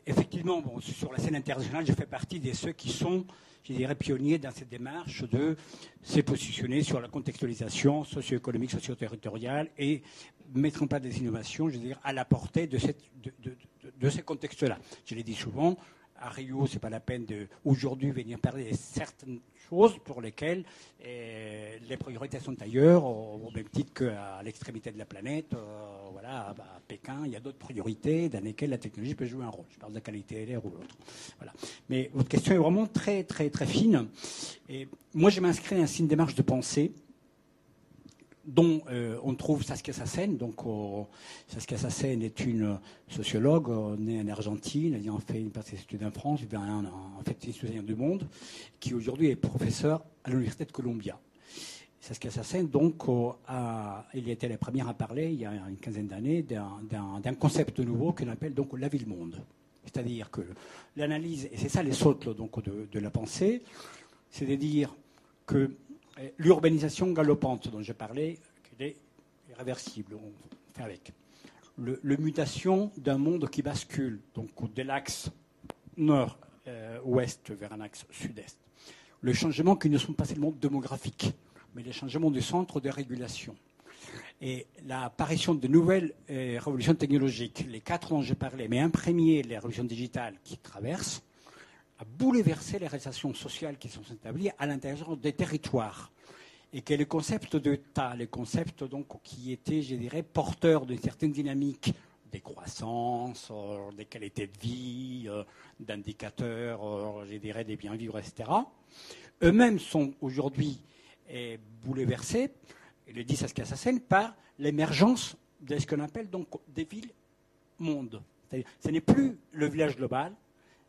Effectivement, sur la scène internationale, je fais partie de ceux qui sont, je dirais, pionniers dans cette démarche de se positionner sur la contextualisation socio-économique, socio-territoriale et mettre en place des innovations, je veux dire, à la portée de- de ces contextes-là. Je l'ai dit souvent, à Rio, c'est pas la peine de aujourd'hui venir parler de certaines choses pour lesquelles euh, les priorités sont ailleurs, au, même titre qu'à l'extrémité de la planète. euh, voilà, à, à Pékin, il y a d'autres priorités dans lesquelles la technologie peut jouer un rôle. Je parle de la qualité de l'air ou l'autre. Voilà. Mais votre question est vraiment très, très, très fine. Et moi, je m'inscris dans une démarche de pensée dont euh, on trouve Saskia Sassen. Donc, euh, Saskia Sassen est une sociologue euh, née en Argentine, ayant fait une partie de ses études en France, en, fait, citoyen du monde, qui aujourd'hui est professeur à l'Université de Columbia. Saskia Sassen, donc, a, il était la première à parler, il y a une quinzaine d'années, d'un- concept nouveau qu'on appelle donc la ville-monde. C'est-à-dire que l'analyse, et c'est ça les socles donc, de, de la pensée, c'est de dire que l'urbanisation galopante dont je parlais, qu'elle est irréversible, on fait avec. Le, mutation d'un monde qui bascule, donc de l'axe nord-ouest vers un axe sud-est. Le changement qui ne sont pas seulement démographiques, mais les changements du centre de régulation. Et l'apparition de nouvelles euh, révolutions technologiques, les quatre dont je parlais, mais un premier, les révolutions digitales qui traversent, a bouleversé les relations sociales qui sont établies à l'intérieur des territoires. et que les concepts de tas, les concepts donc qui étaient, je dirais, porteurs d'une certaine dynamique des croissances, euh, des qualités de vie, euh, d'indicateurs, euh, je dirais, des biens vivre, etc., eux-mêmes sont aujourd'hui eh, bouleversés, et le dit Saskia Sassen, par l'émergence de ce qu'on appelle donc des villes-mondes. Ce n'est plus le village global,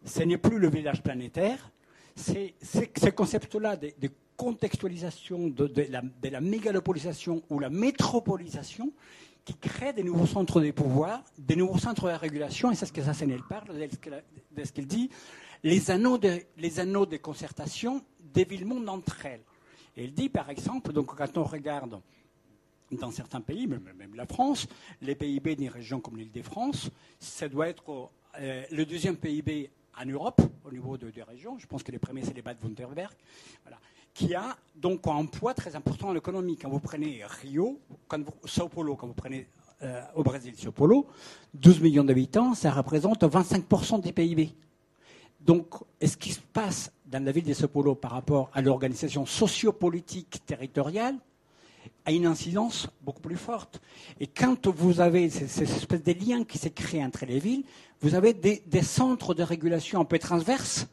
ce n'est plus le village planétaire, c'est ces concepts-là de, de, contextualisation de, de, la, de, mégalopolisation ou la métropolisation qui crée des nouveaux centres de pouvoir, des nouveaux centres de régulation, et c'est ce que Sassenel parle, de ce qu'il dit, les anneaux, de, les anneaux de concertation des villes-mondes entre elles. Et il dit, par exemple, donc quand on regarde dans certains pays, même, la France, les PIB d'une région comme l'Île-de-France, ça doit être euh, le deuxième PIB en Europe, au niveau de, des régions. Je pense que les premiers, c'est les Bad-Württemberg. Voilà qui a donc un poids très important en économie. Quand vous prenez Rio, quand vous, Sao Paulo, quand vous prenez euh, au Brésil Sao Paulo, 12 millions d'habitants, ça représente 25% des PIB. Donc, ce qui se passe dans la ville de Sao Paulo par rapport à l'organisation sociopolitique territoriale a une incidence beaucoup plus forte. Et quand vous avez ces, espèces de liens qui s'est créé entre les villes, vous avez des, centres de régulation un peu transverses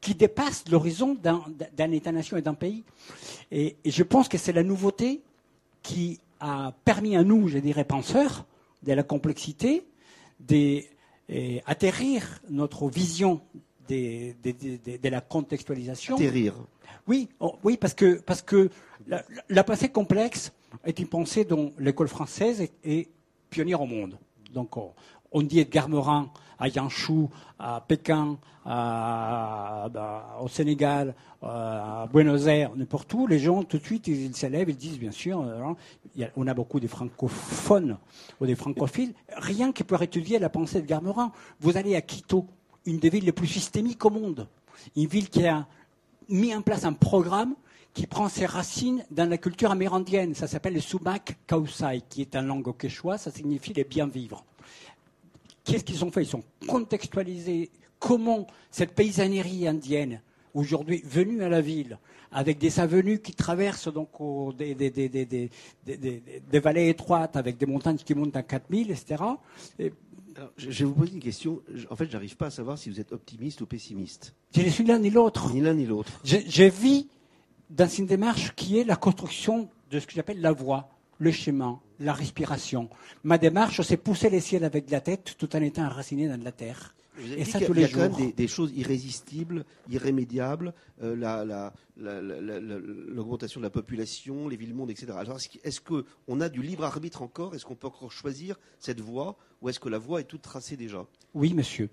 qui dépasse l'horizon d'un État-nation et d'un pays. Et, et, je pense que c'est la nouveauté qui a permis à nous, je dirais, penseurs, de la complexité, d'atterrir notre vision des, des, des, de la contextualisation. Atterrir. Oui, oh, oui parce que, parce que la, la, pensée complexe est une pensée dont l'école française est, est, pionnière au monde. Donc, on, on dit Edgar Morin à Yanchou, à Pékin, à, à, au Sénégal, à Buenos Aires, n'importe où, les gens tout de suite ils s'élèvent, ils disent bien sûr, a, on a beaucoup de francophones ou des francophiles, rien qui pourrait étudier la pensée de Garmerin. Vous allez à Quito, une des villes les plus systémiques au monde, une ville qui a mis en place un programme qui prend ses racines dans la culture amérindienne. Ça s'appelle le Sumac Kausai, qui est en langue quechua, ça signifie les bien vivre. Qu'est-ce qu'ils ont fait? Ils ont contextualisé comment cette paysannerie indienne, aujourd'hui venue à la ville, avec des avenues qui traversent donc des, vallées étroites, avec des montagnes qui montent à 4000, etc. Et, alors, je vais vous poser une question. En fait, j'arrive pas à savoir si vous êtes optimiste ou pessimiste. Je ne suis l'un ni l'autre. Ni l'un ni l'autre. Je, je vis dans une démarche qui est la construction de ce que j'appelle la voie, le chemin, la respiration. Ma démarche, c'est pousser les ciels avec la tête tout en étant enraciné dans la terre. Et ça tous les jours. Il y a quand même des, des choses irrésistibles, irrémédiables, euh, l'augmentation la, la, de la population, les villes-mondes, etc. Alors, est-ce qu'on a du libre arbitre encore? Est-ce qu'on peut encore choisir cette voie Ou est-ce que la voie est toute tracée déjà? Oui, monsieur.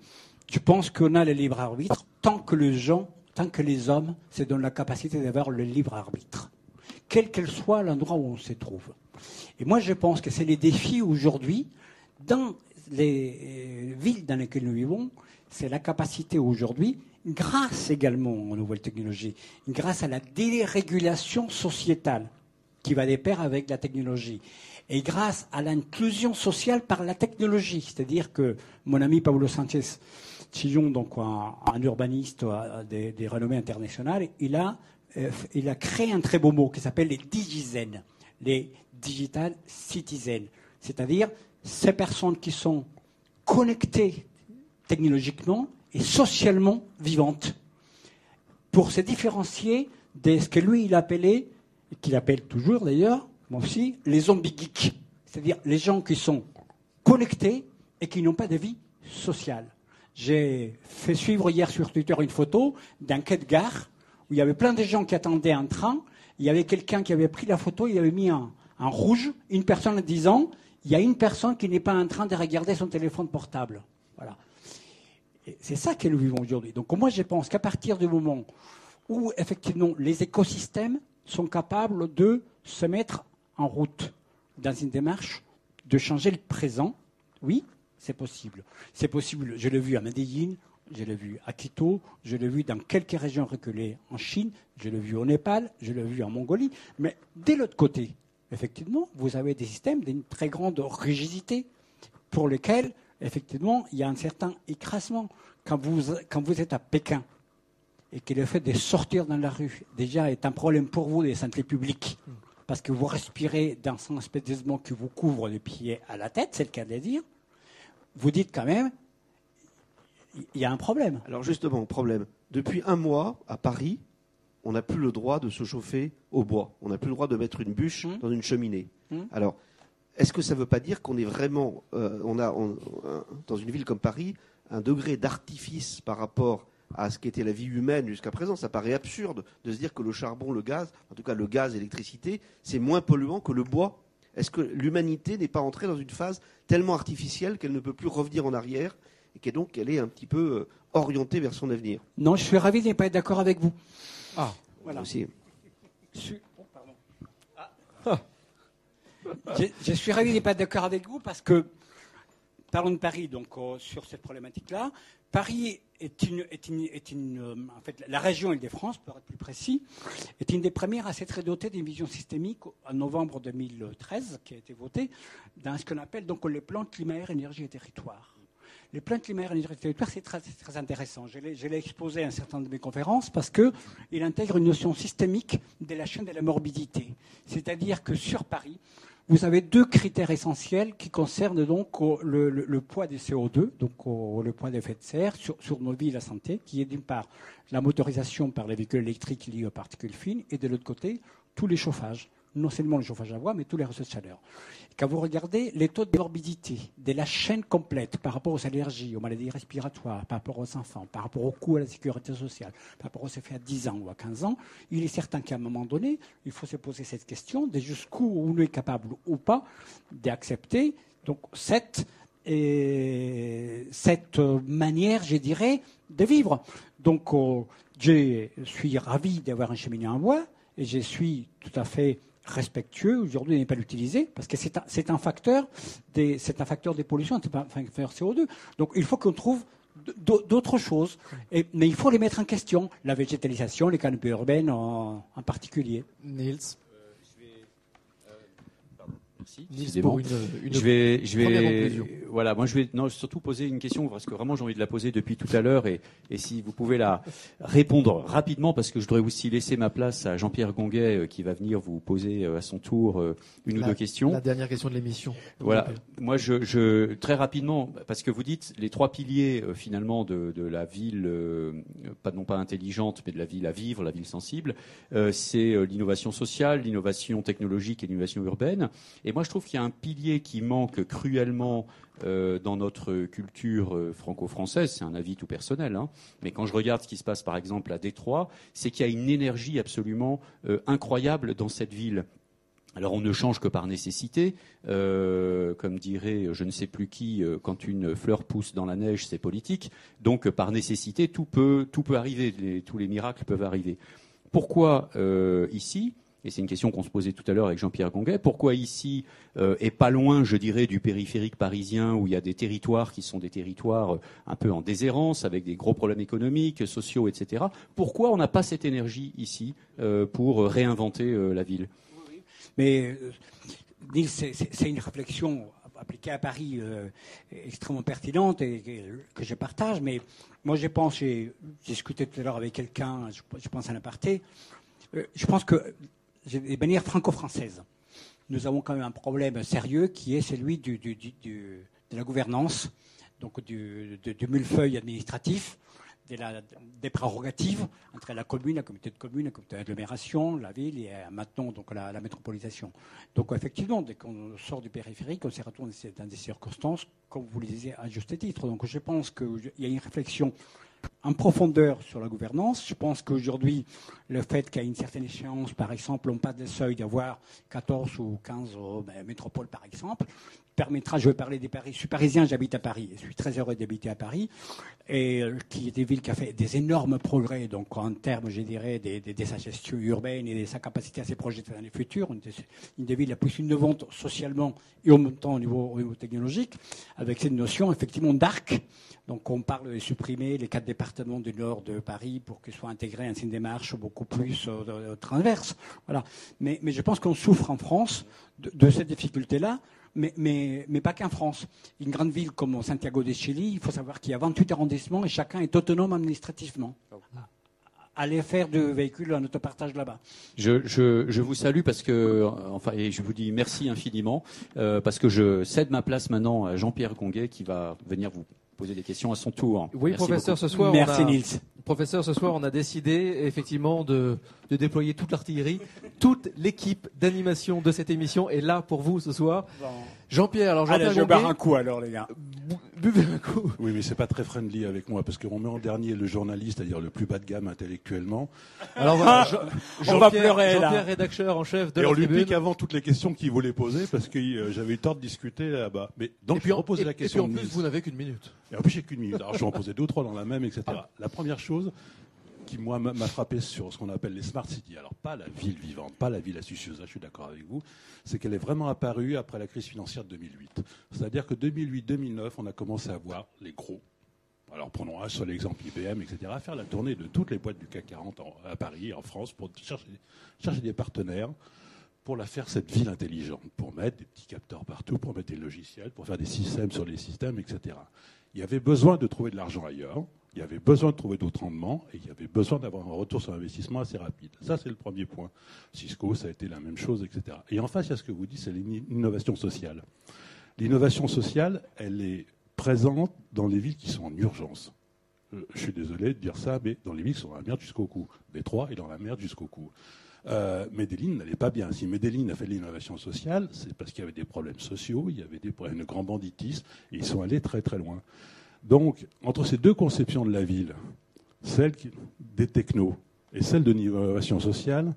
Je pense qu'on a le libre arbitre tant que les gens, tant que les hommes se donnent la capacité d'avoir le libre arbitre, quel qu'elle soit l'endroit où on se trouve. Et moi, je pense que c'est les défis aujourd'hui dans les villes dans lesquelles nous vivons, c'est la capacité aujourd'hui, grâce également aux nouvelles technologies, grâce à la dérégulation sociétale qui va de pair avec la technologie, et grâce à l'inclusion sociale par la technologie. C'est-à-dire que mon ami Paulo Sanchez Chillon, donc un, urbaniste des, des, renommées internationales, il a, euh, il a créé un très beau mot qui s'appelle les digizen, les digital citizens, c'est-à-dire ces personnes qui sont connectées technologiquement et socialement vivantes, pour se différencier de ce que lui il appelait, et qu'il appelle toujours d'ailleurs, moi aussi, les zombies geeks, c'est-à-dire les gens qui sont connectés et qui n'ont pas de vie sociale. J'ai fait suivre hier sur Twitter une photo d'un quai de gare où il y avait plein de gens qui attendaient un train. Il y avait quelqu'un qui avait pris la photo, il avait mis un, en rouge, une personne disant il y a une personne qui n'est pas en train de regarder son téléphone portable. Voilà. C'est ça que nous vivons aujourd'hui. Donc moi, je pense qu'à partir du moment où, effectivement, les écosystèmes sont capables de se mettre en route dans une démarche de changer le présent, oui, c'est possible. C'est possible, je l'ai vu à Medellin, je l'ai vu à Quito, je l'ai vu dans quelques régions reculées en Chine, je l'ai vu au Népal, je l'ai vu en Mongolie, mais dès l'autre côté, effectivement, vous avez des systèmes d'une très grande rigidité pour lesquels, effectivement, il y a un certain écrasement. Quand vous, êtes à Pékin, et que le fait de sortir dans la rue, déjà, est un problème pour vous de santé publique, parce que vous respirez dans un espèce qui vous couvre les pieds à la tête, c'est le cas de le dire, vous dites quand même, il y a un problème. Alors justement, problème. Depuis un mois, à Paris, on n'a plus le droit de se chauffer au bois. On n'a plus le droit de mettre une bûche Mmh. dans une cheminée. Mmh. Alors, est-ce que ça ne veut pas dire qu'on est vraiment, euh, on a on- un- dans une ville comme Paris, un degré d'artifice par rapport à ce qu'était la vie humaine jusqu'à présent? Ça paraît absurde de se dire que le charbon, le gaz, en tout cas le gaz, l'électricité, c'est moins polluant que le bois. Est-ce que l'humanité n'est pas entrée dans une phase tellement artificielle qu'elle ne peut plus revenir en arrière et qu'elle donc elle est un petit peu euh, orientée vers son avenir? Non, je suis ravi de ne pas être d'accord avec vous. Ah, Voilà. Aussi. Je suis, oh. Ah. Je, je suis ravi de pas d'accord avec vous parce que, parlons de Paris, donc euh, sur cette problématique-là. Paris est une, est une, est une, euh, en fait, la région Île-de-France, pour être plus précis, est une des premières à s'être dotée d'une vision systémique en novembre 2013, qui a été votée, dans ce qu'on appelle donc le plan climat, air, énergie et territoire. Le plan climat, air, énergie et territoire, c'est très, intéressant. Je l'ai exposé à un certain de mes conférences parce qu'il intègre une notion systémique de la chaîne de la morbidité. C'est-à-dire que sur Paris, vous avez deux critères essentiels qui concernent donc le, poids des CO2, donc le poids d'effet de serre sur, sur nos vies et la santé, qui est d'une part la motorisation par les véhicules électriques liés aux particules fines, et de l'autre côté, tous les chauffages. Non seulement le chauffage à bois, mais tous les réseaux de chaleur. Quand vous regardez les taux de morbidité de la chaîne complète par rapport aux allergies, aux maladies respiratoires, par rapport aux enfants, par rapport au coût à la sécurité sociale, par rapport aux effets à 10 ans ou à 15 ans, il est certain qu'à un moment donné, il faut se poser cette question de jusqu'où on est capable ou pas d'accepter cette, euh, cette manière, je dirais, de vivre. Donc, euh, je suis ravi d'avoir un cheminée en bois et je suis tout à fait respectueux aujourd'hui de ne pas l'utiliser parce que c'est un, c'est un facteur des c'est un facteur des pollutions, c'est pas un facteur CO2. Donc il faut qu'on trouve d'autres choses, Et- mais il faut les mettre en question, la végétalisation, les canopies urbaines en, en particulier. Nils, Merci. Nils Décidément. pour une, une je vais, je. Voilà, moi je vais, non, surtout poser une question parce que vraiment j'ai envie de la poser depuis tout à l'heure et, et si vous pouvez la répondre rapidement parce que je voudrais aussi laisser ma place à Jean-Pierre Gonguet euh, qui va venir vous poser euh, à son tour euh, une ou deux questions. La dernière question de l'émission. Voilà. Moi, je, je très rapidement, parce que vous dites les trois piliers finalement de, de la ville, pas non pas intelligente, mais de la ville à vivre, la ville sensible, c'est l'innovation sociale, l'innovation technologique et l'innovation urbaine. Et moi, je trouve qu'il y a un pilier qui manque cruellement euh, dans notre culture euh, franco-française. C'est un avis tout personnel, hein. mais quand je regarde ce qui se passe par exemple à Détroit, c'est qu'il y a une énergie absolument euh, incroyable dans cette ville. Alors on ne change que par nécessité, comme dirait je ne sais plus qui, quand une fleur pousse dans la neige, c'est politique. Donc par nécessité, tout peut, tout peut arriver, tous les miracles peuvent arriver. Pourquoi ici? Et c'est une question qu'on se posait tout à l'heure avec Jean-Pierre Gonguet. Pourquoi ici, euh, et pas loin, je dirais, du périphérique parisien, où il y a des territoires qui sont des territoires euh, un peu en déshérence, avec des gros problèmes économiques, sociaux, etc. Pourquoi on n'a pas cette énergie ici euh, pour réinventer la ville? Mais Nils, c'est- une réflexion appliquée à Paris extrêmement pertinente et que, je partage. Mais moi, je pense, j'ai discuté tout à l'heure avec quelqu'un, je, pense à l'aparté, je pense que j'ai des manières franco-françaises. Nous avons quand même un problème sérieux qui est celui de la gouvernance, donc du, millefeuille administratif, de des prérogatives entre la commune, la communauté de communes, la communauté d'agglomération, la ville et euh, maintenant donc la, la métropolisation. Donc effectivement, dès qu'on sort du périphérique, on s'y retrouve dans des circonstances, comme vous le disiez à juste titre. Donc je pense qu'il y a une réflexion en profondeur sur la gouvernance. Je pense qu'aujourd'hui, le fait qu'à une certaine échéance, par exemple, on passe des seuils d'avoir 14 ou 15 euh, ben, métropoles, par exemple, permettra, je vais parler des Paris, je suis parisien, j'habite à Paris, je suis très heureux d'habiter à Paris, et euh, qui est des villes qui a fait des énormes progrès, donc en termes, je dirais, des, des- de sa gestion urbaine et de sa capacité à se projeter dans le futur, une des, villes la plus innovantes socialement et en même temps au niveau, au niveau technologique, avec cette notion effectivement d'arc. Donc on parle de supprimer les quatre départements du nord de Paris pour qu'ils soient intégrés à une démarche beaucoup plus transverse. Voilà. Mais, mais je pense qu'on souffre en France de, de cette difficulté-là mais, mais, mais pas qu'en France. Une grande ville comme Santiago de Chili, il faut savoir qu'il y a 28 arrondissements et chacun est autonome administrativement. aller faire de véhicules en autopartage là-bas. Je, je, je, vous salue parce que, enfin, et je vous dis merci infiniment euh, parce que je cède ma place maintenant à Jean-Pierre Conguet qui va venir vous poser des questions à son tour. Oui, Merci professeur, beaucoup. ce soir, Merci on a, Nils. professeur, ce soir, on a décidé effectivement de, de déployer toute l'artillerie, toute l'équipe d'animation de cette émission est là pour vous ce soir. Jean-Pierre, alors Allez, Jean-Pierre je bois Gonguet, un coup alors les gars. bu- buvez un coup. Oui, mais c'est pas très friendly avec moi parce qu'on met en dernier le journaliste, c'est-à-dire le plus bas de gamme intellectuellement, Alors voilà, Jean- On va pleurer, là. Jean-Pierre, rédacteur en chef de et la on lui tribune. pique avant toutes les questions qu'il voulait poser parce que euh, j'avais eu le temps de discuter là-bas. Mais donc et je puis, vais en, reposer et- la et puis question. en de plus, vous n'avez qu'une minute. Et en plus, j'ai qu'une minute. Alors, je vais en poser deux ou trois dans la même, etc. La première chose qui, moi, m'a frappé sur ce qu'on appelle les smart cities, alors pas la ville vivante, pas la ville astucieuse, je suis d'accord avec vous, c'est qu'elle est vraiment apparue après la crise financière de 2008. C'est-à-dire que 2008-2009, on a commencé à voir les gros. Alors, prenons un seul exemple, IBM, etc., à faire la tournée de toutes les boîtes du CAC 40 en- à Paris, en France, pour chercher, des partenaires pour faire cette ville intelligente, pour mettre des petits capteurs partout, pour mettre des logiciels, pour faire des systèmes sur les systèmes, etc. Il y avait besoin de trouver de l'argent ailleurs, il y avait besoin de trouver d'autres rendements, et il y avait besoin d'avoir un retour sur investissement assez rapide. Ça, c'est le premier point. Cisco, ça a été la même chose, etc. Et en face, il y a ce que vous dites, c'est l'innovation sociale. L'innovation sociale, elle est présente dans les villes qui sont en urgence. Euh, Je suis désolé de dire ça, mais dans les villes qui sont dans la merde jusqu'au cou. Détroit est dans la merde jusqu'au cou. Euh, Medellin n'allait pas bien. Si Medellin a fait de l'innovation sociale, c'est parce qu'il y avait des problèmes sociaux, il y avait des problèmes de grand banditisme, et ils sont allés très très loin. Donc, entre ces deux conceptions de la ville, celle des technos et celle de l'innovation sociale,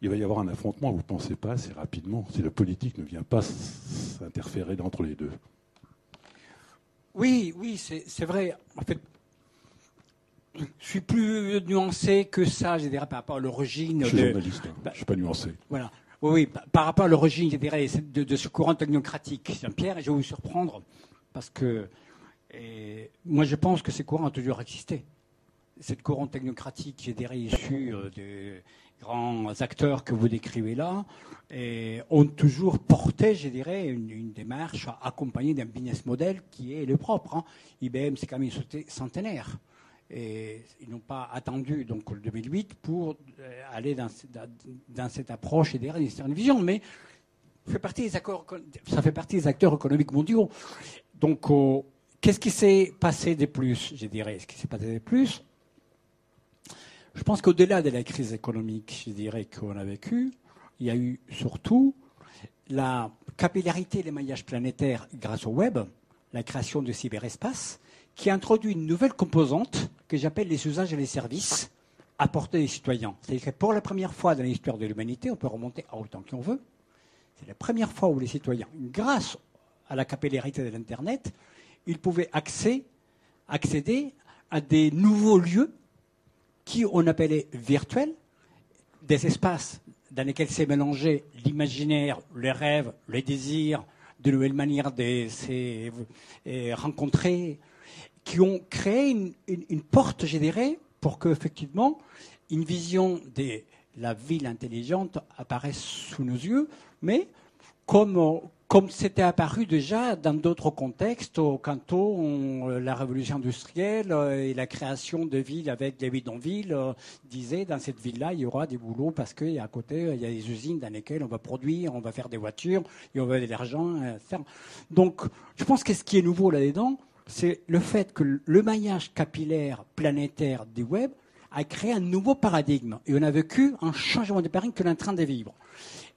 il va y avoir un affrontement, vous ne pensez pas, assez rapidement, si le politique ne vient pas s'interférer entre les deux. Oui, oui, c'est vrai. En fait, je suis plus nuancé que ça, je dirais, par rapport à l'origine. Je suis de- journaliste, hein. Bah- je ne suis pas nuancé. Voilà. Oui, oui, par- par rapport à l'origine, je dirais, de, de ce courant technocratique. Jean-Pierre, je vais vous surprendre, parce que moi, je pense que ces courants ont toujours existé. Cette courant technocratique, je dirais, issu euh, des grands acteurs que vous décrivez là, ont toujours porté, je dirais, une, démarche accompagnée d'un business model qui est le propre. hein. IBM, c'est quand même une centenaire. Et ils n'ont pas attendu donc le 2008 pour euh, aller dans, ce- dans- dans cette approche et derrière une vision, mais ça fait partie des acteurs économiques mondiaux. Donc, euh, qu'est-ce qui s'est passé de plus Je dirais, ce qui s'est passé de plus, je pense qu'au-delà de la crise économique, je dirais qu'on a vécu, il y a eu surtout la capillarité des maillages planétaires grâce au web, la création de cyberespace, qui a introduit une nouvelle composante que j'appelle les usages et les services apportés des citoyens. C'est-à-dire que pour la première fois dans l'histoire de l'humanité, on peut remonter à autant qu'on veut, c'est la première fois où les citoyens, grâce à la capillarité de l'Internet, ils pouvaient accéder, à des nouveaux lieux qui on appelait virtuels, des espaces dans lesquels s'est mélangé l'imaginaire, les rêves, les désirs, de nouvelles manières de se euh, rencontrer, qui ont créé une, porte, je pour que effectivement une vision de la ville intelligente apparaisse sous nos yeux, mais comme, euh, comme c'était apparu déjà dans d'autres contextes, au- on, euh, la révolution industrielle euh, et la création de villes avec des bidonvilles euh, disait dans cette ville-là, il y aura des boulots parce qu'à côté, il y a des usines dans lesquelles on va produire, on va faire des voitures et on va de l'argent. Donc, je pense que ce qui est nouveau là-dedans, c'est le fait que le maillage capillaire planétaire du web a créé un nouveau paradigme. Et on a vécu un changement de paradigme que l'on est en train de vivre.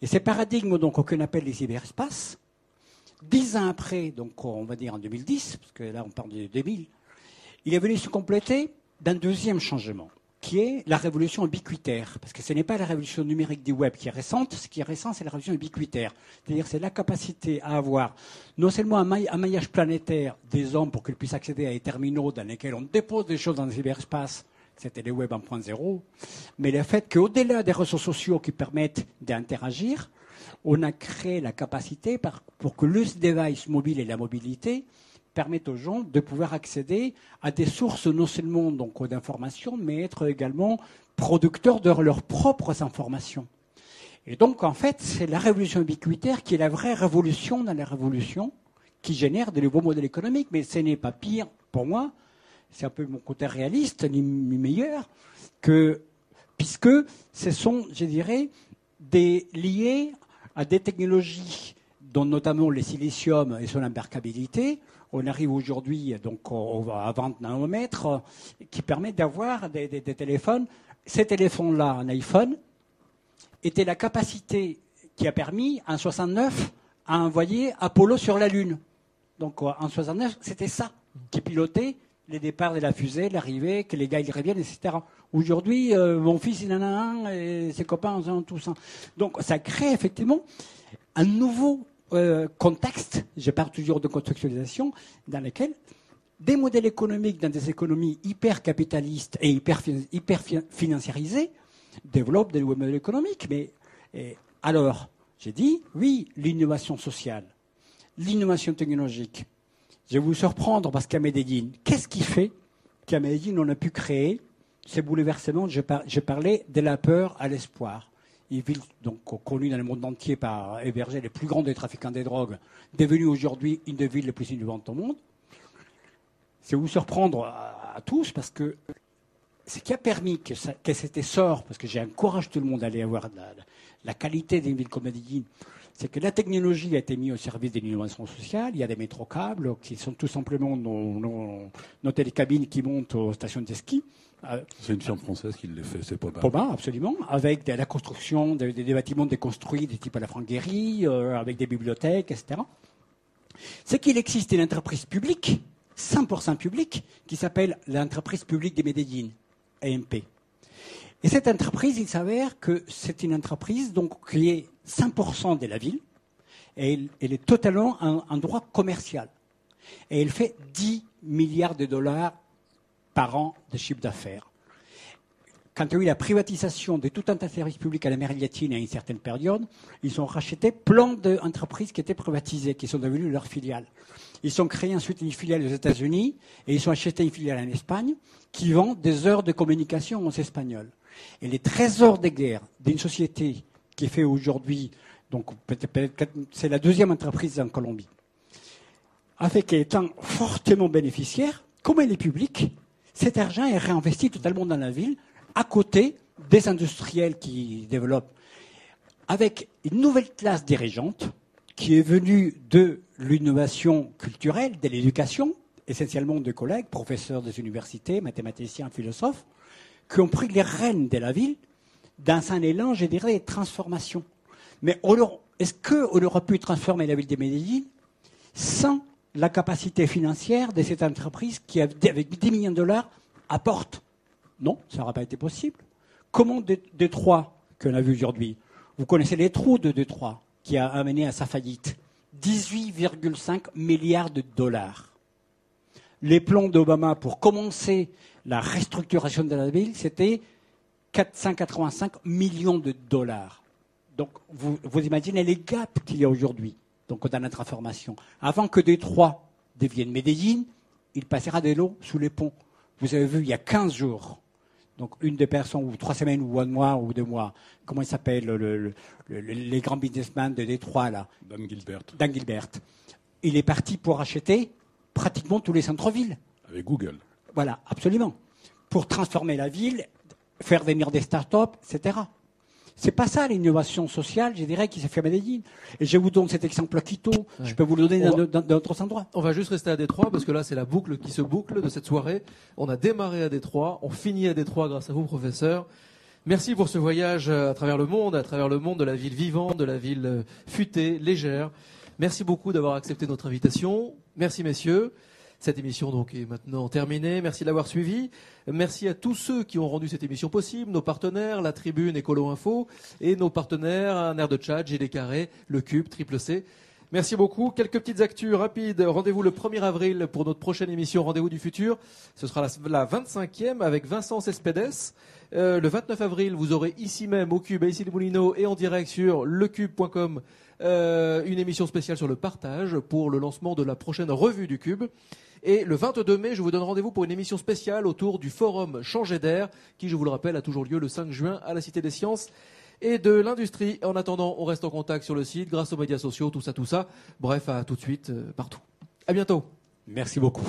Et ces paradigmes, donc, qu'on appelle les cyberespaces, dix ans après, donc on va dire en 2010, parce que là on parle de 2000, il est venu se compléter d'un deuxième changement, qui est la révolution ubiquitaire. Parce que ce n'est pas la révolution numérique du web qui est récente, ce qui est récent, c'est la révolution ubiquitaire. C'est-à-dire c'est la capacité à avoir non seulement un, maillage planétaire des hommes pour qu'ils puissent accéder à des terminaux dans lesquels on dépose des choses dans le cyberespace, c'était les web 1.0, mais le fait qu'au-delà des réseaux sociaux qui permettent d'interagir, on a créé la capacité pour que le device mobile et la mobilité permettent aux gens de pouvoir accéder à des sources non seulement donc d'informations, mais être également producteurs de leurs propres informations. Et donc, en fait, c'est la révolution ubiquitaire qui est la vraie révolution dans la révolution, qui génère de nouveaux modèles économiques. Mais ce n'est pas pire, pour moi, c'est un peu mon côté réaliste, ni ni meilleur, que puisque ce sont, je dirais, des, liés à des technologies, dont notamment le silicium et son imperméabilité. On arrive aujourd'hui donc à 20 nanomètres, qui permet d'avoir des, des téléphones. Ces téléphones-là, un iPhone, était la capacité qui a permis, en 69, à envoyer Apollo sur la Lune. Donc en 69, c'était ça qui pilotait les départs de la fusée, l'arrivée, que les gars ils reviennent, etc. Aujourd'hui, euh, mon fils il en a un et ses copains en ont tous un. Donc ça crée effectivement un nouveau euh, contexte, je parle toujours de contextualisation, dans lequel des modèles économiques dans des économies hyper capitalistes et hyper, hyper financiarisées développent des nouveaux modèles économiques. Mais alors, j'ai dit, oui, l'innovation sociale, l'innovation technologique. Je vais vous surprendre parce qu'à Medellin, qu'est-ce qui fait qu'à Medellin, on a pu créer ces bouleversements? Je, parlais de la peur à l'espoir. Une ville donc connue dans le monde entier par héberger les plus grands des trafiquants des drogues, devenue aujourd'hui une des villes les plus innovantes au monde. C'est vous surprendre à, tous parce que ce qui a permis que, ça, cet essor, parce que j'ai encouragé tout le monde à aller avoir la, la qualité d'une ville comme Medellin, c'est que la technologie a été mise au service de l'innovation sociale. Il y a des métrocâbles qui sont tout simplement nos, télécabines qui montent aux stations de ski. Euh, c'est une firme française qui le fait, c'est Poba. Poba, absolument, avec de la construction, des, bâtiments déconstruits, des types à la Franguerie, euh, avec des bibliothèques, etc. C'est qu'il existe une entreprise publique, 100% publique, qui s'appelle l'entreprise publique des Medellin, AMP. Et cette entreprise, il s'avère que c'est une entreprise donc, qui est 5% de la ville, et elle, est totalement un, droit commercial. Et elle fait 10 milliards de dollars par an de chiffre d'affaires. Quand il y a eu la privatisation de tout un tas de services publics à l'Amérique latine à une certaine période, ils ont racheté plein d'entreprises qui étaient privatisées, qui sont devenues leurs filiales. Ils ont créé ensuite une filiale aux États-Unis et ils ont acheté une filiale en Espagne qui vend des heures de communication aux Espagnols. Et les trésors de guerre d'une société qui fait aujourd'hui, donc c'est la deuxième entreprise en Colombie, a fait qu'étant fortement bénéficiaire, comme elle est publique, cet argent est réinvesti totalement dans la ville, à côté des industriels qui développent, avec une nouvelle classe dirigeante qui est venue de l'innovation culturelle, de l'éducation, essentiellement de collègues, professeurs des universités, mathématiciens, philosophes, qui ont pris les rênes de la ville dans un élan, je dirais, de transformation. Mais est-ce qu'on aurait pu transformer la ville de Medellin sans la capacité financière de cette entreprise qui, avec 10 millions de dollars, apporte? Non, ça n'aurait pas été possible. Comment Détroit, qu'on a vu aujourd'hui, vous connaissez les trous de Détroit, qui a amené à sa faillite 18,5 milliards de dollars. Les plans d'Obama pour commencer la restructuration de la ville, c'était 485 millions de dollars. Donc, vous, imaginez les gaps qu'il y a aujourd'hui donc dans notre information. Avant que Détroit devienne Medellin, il passera des lots sous les ponts. Vous avez vu, il y a 15 jours, donc une des personnes, ou trois semaines, ou un mois, ou deux mois, comment il s'appelle, les grands businessmen de Détroit, là? Dan Gilbert. Dan Gilbert. Il est parti pour acheter pratiquement tous les centres-villes. Avec Google. Voilà, absolument. Pour transformer la ville, faire venir des start-up, etc. C'est pas ça l'innovation sociale, je dirais, qui s'est fait à Medellin. Et je vous donne cet exemple à Quito, je peux vous le donner dans d'autres endroits. On va juste rester à Détroit, parce que là, c'est la boucle qui se boucle de cette soirée. On a démarré à Détroit, on finit à Détroit grâce à vous, professeur. Merci pour ce voyage à travers le monde, à travers le monde de la ville vivante, de la ville euh, futée, légère. Merci beaucoup d'avoir accepté notre invitation. Merci, messieurs. Cette émission donc est maintenant terminée. Merci de l'avoir suivi. Merci à tous ceux qui ont rendu cette émission possible, nos partenaires, la Tribune Écolo Info, et nos partenaires, un air de chat, GD Carré, le Cube, Triple C. Merci beaucoup. Quelques petites actus rapides. Rendez-vous le 1er avril pour notre prochaine émission Rendez-vous du futur. Ce sera la, 25e avec Vincent Cespedes. Euh, le 29 avril, vous aurez ici même au Cube, à ici les Moulineaux et en direct sur lecube.com euh, une émission spéciale sur le partage pour le lancement de la prochaine revue du Cube. Et le 22 mai, je vous donne rendez-vous pour une émission spéciale autour du forum Changer d'air, qui, je vous le rappelle, a toujours lieu le 5 juin à la Cité des Sciences et de l'industrie. En attendant, on reste en contact sur le site grâce aux médias sociaux, tout ça, tout ça. Bref, à tout de suite, euh, partout. À bientôt. Merci beaucoup.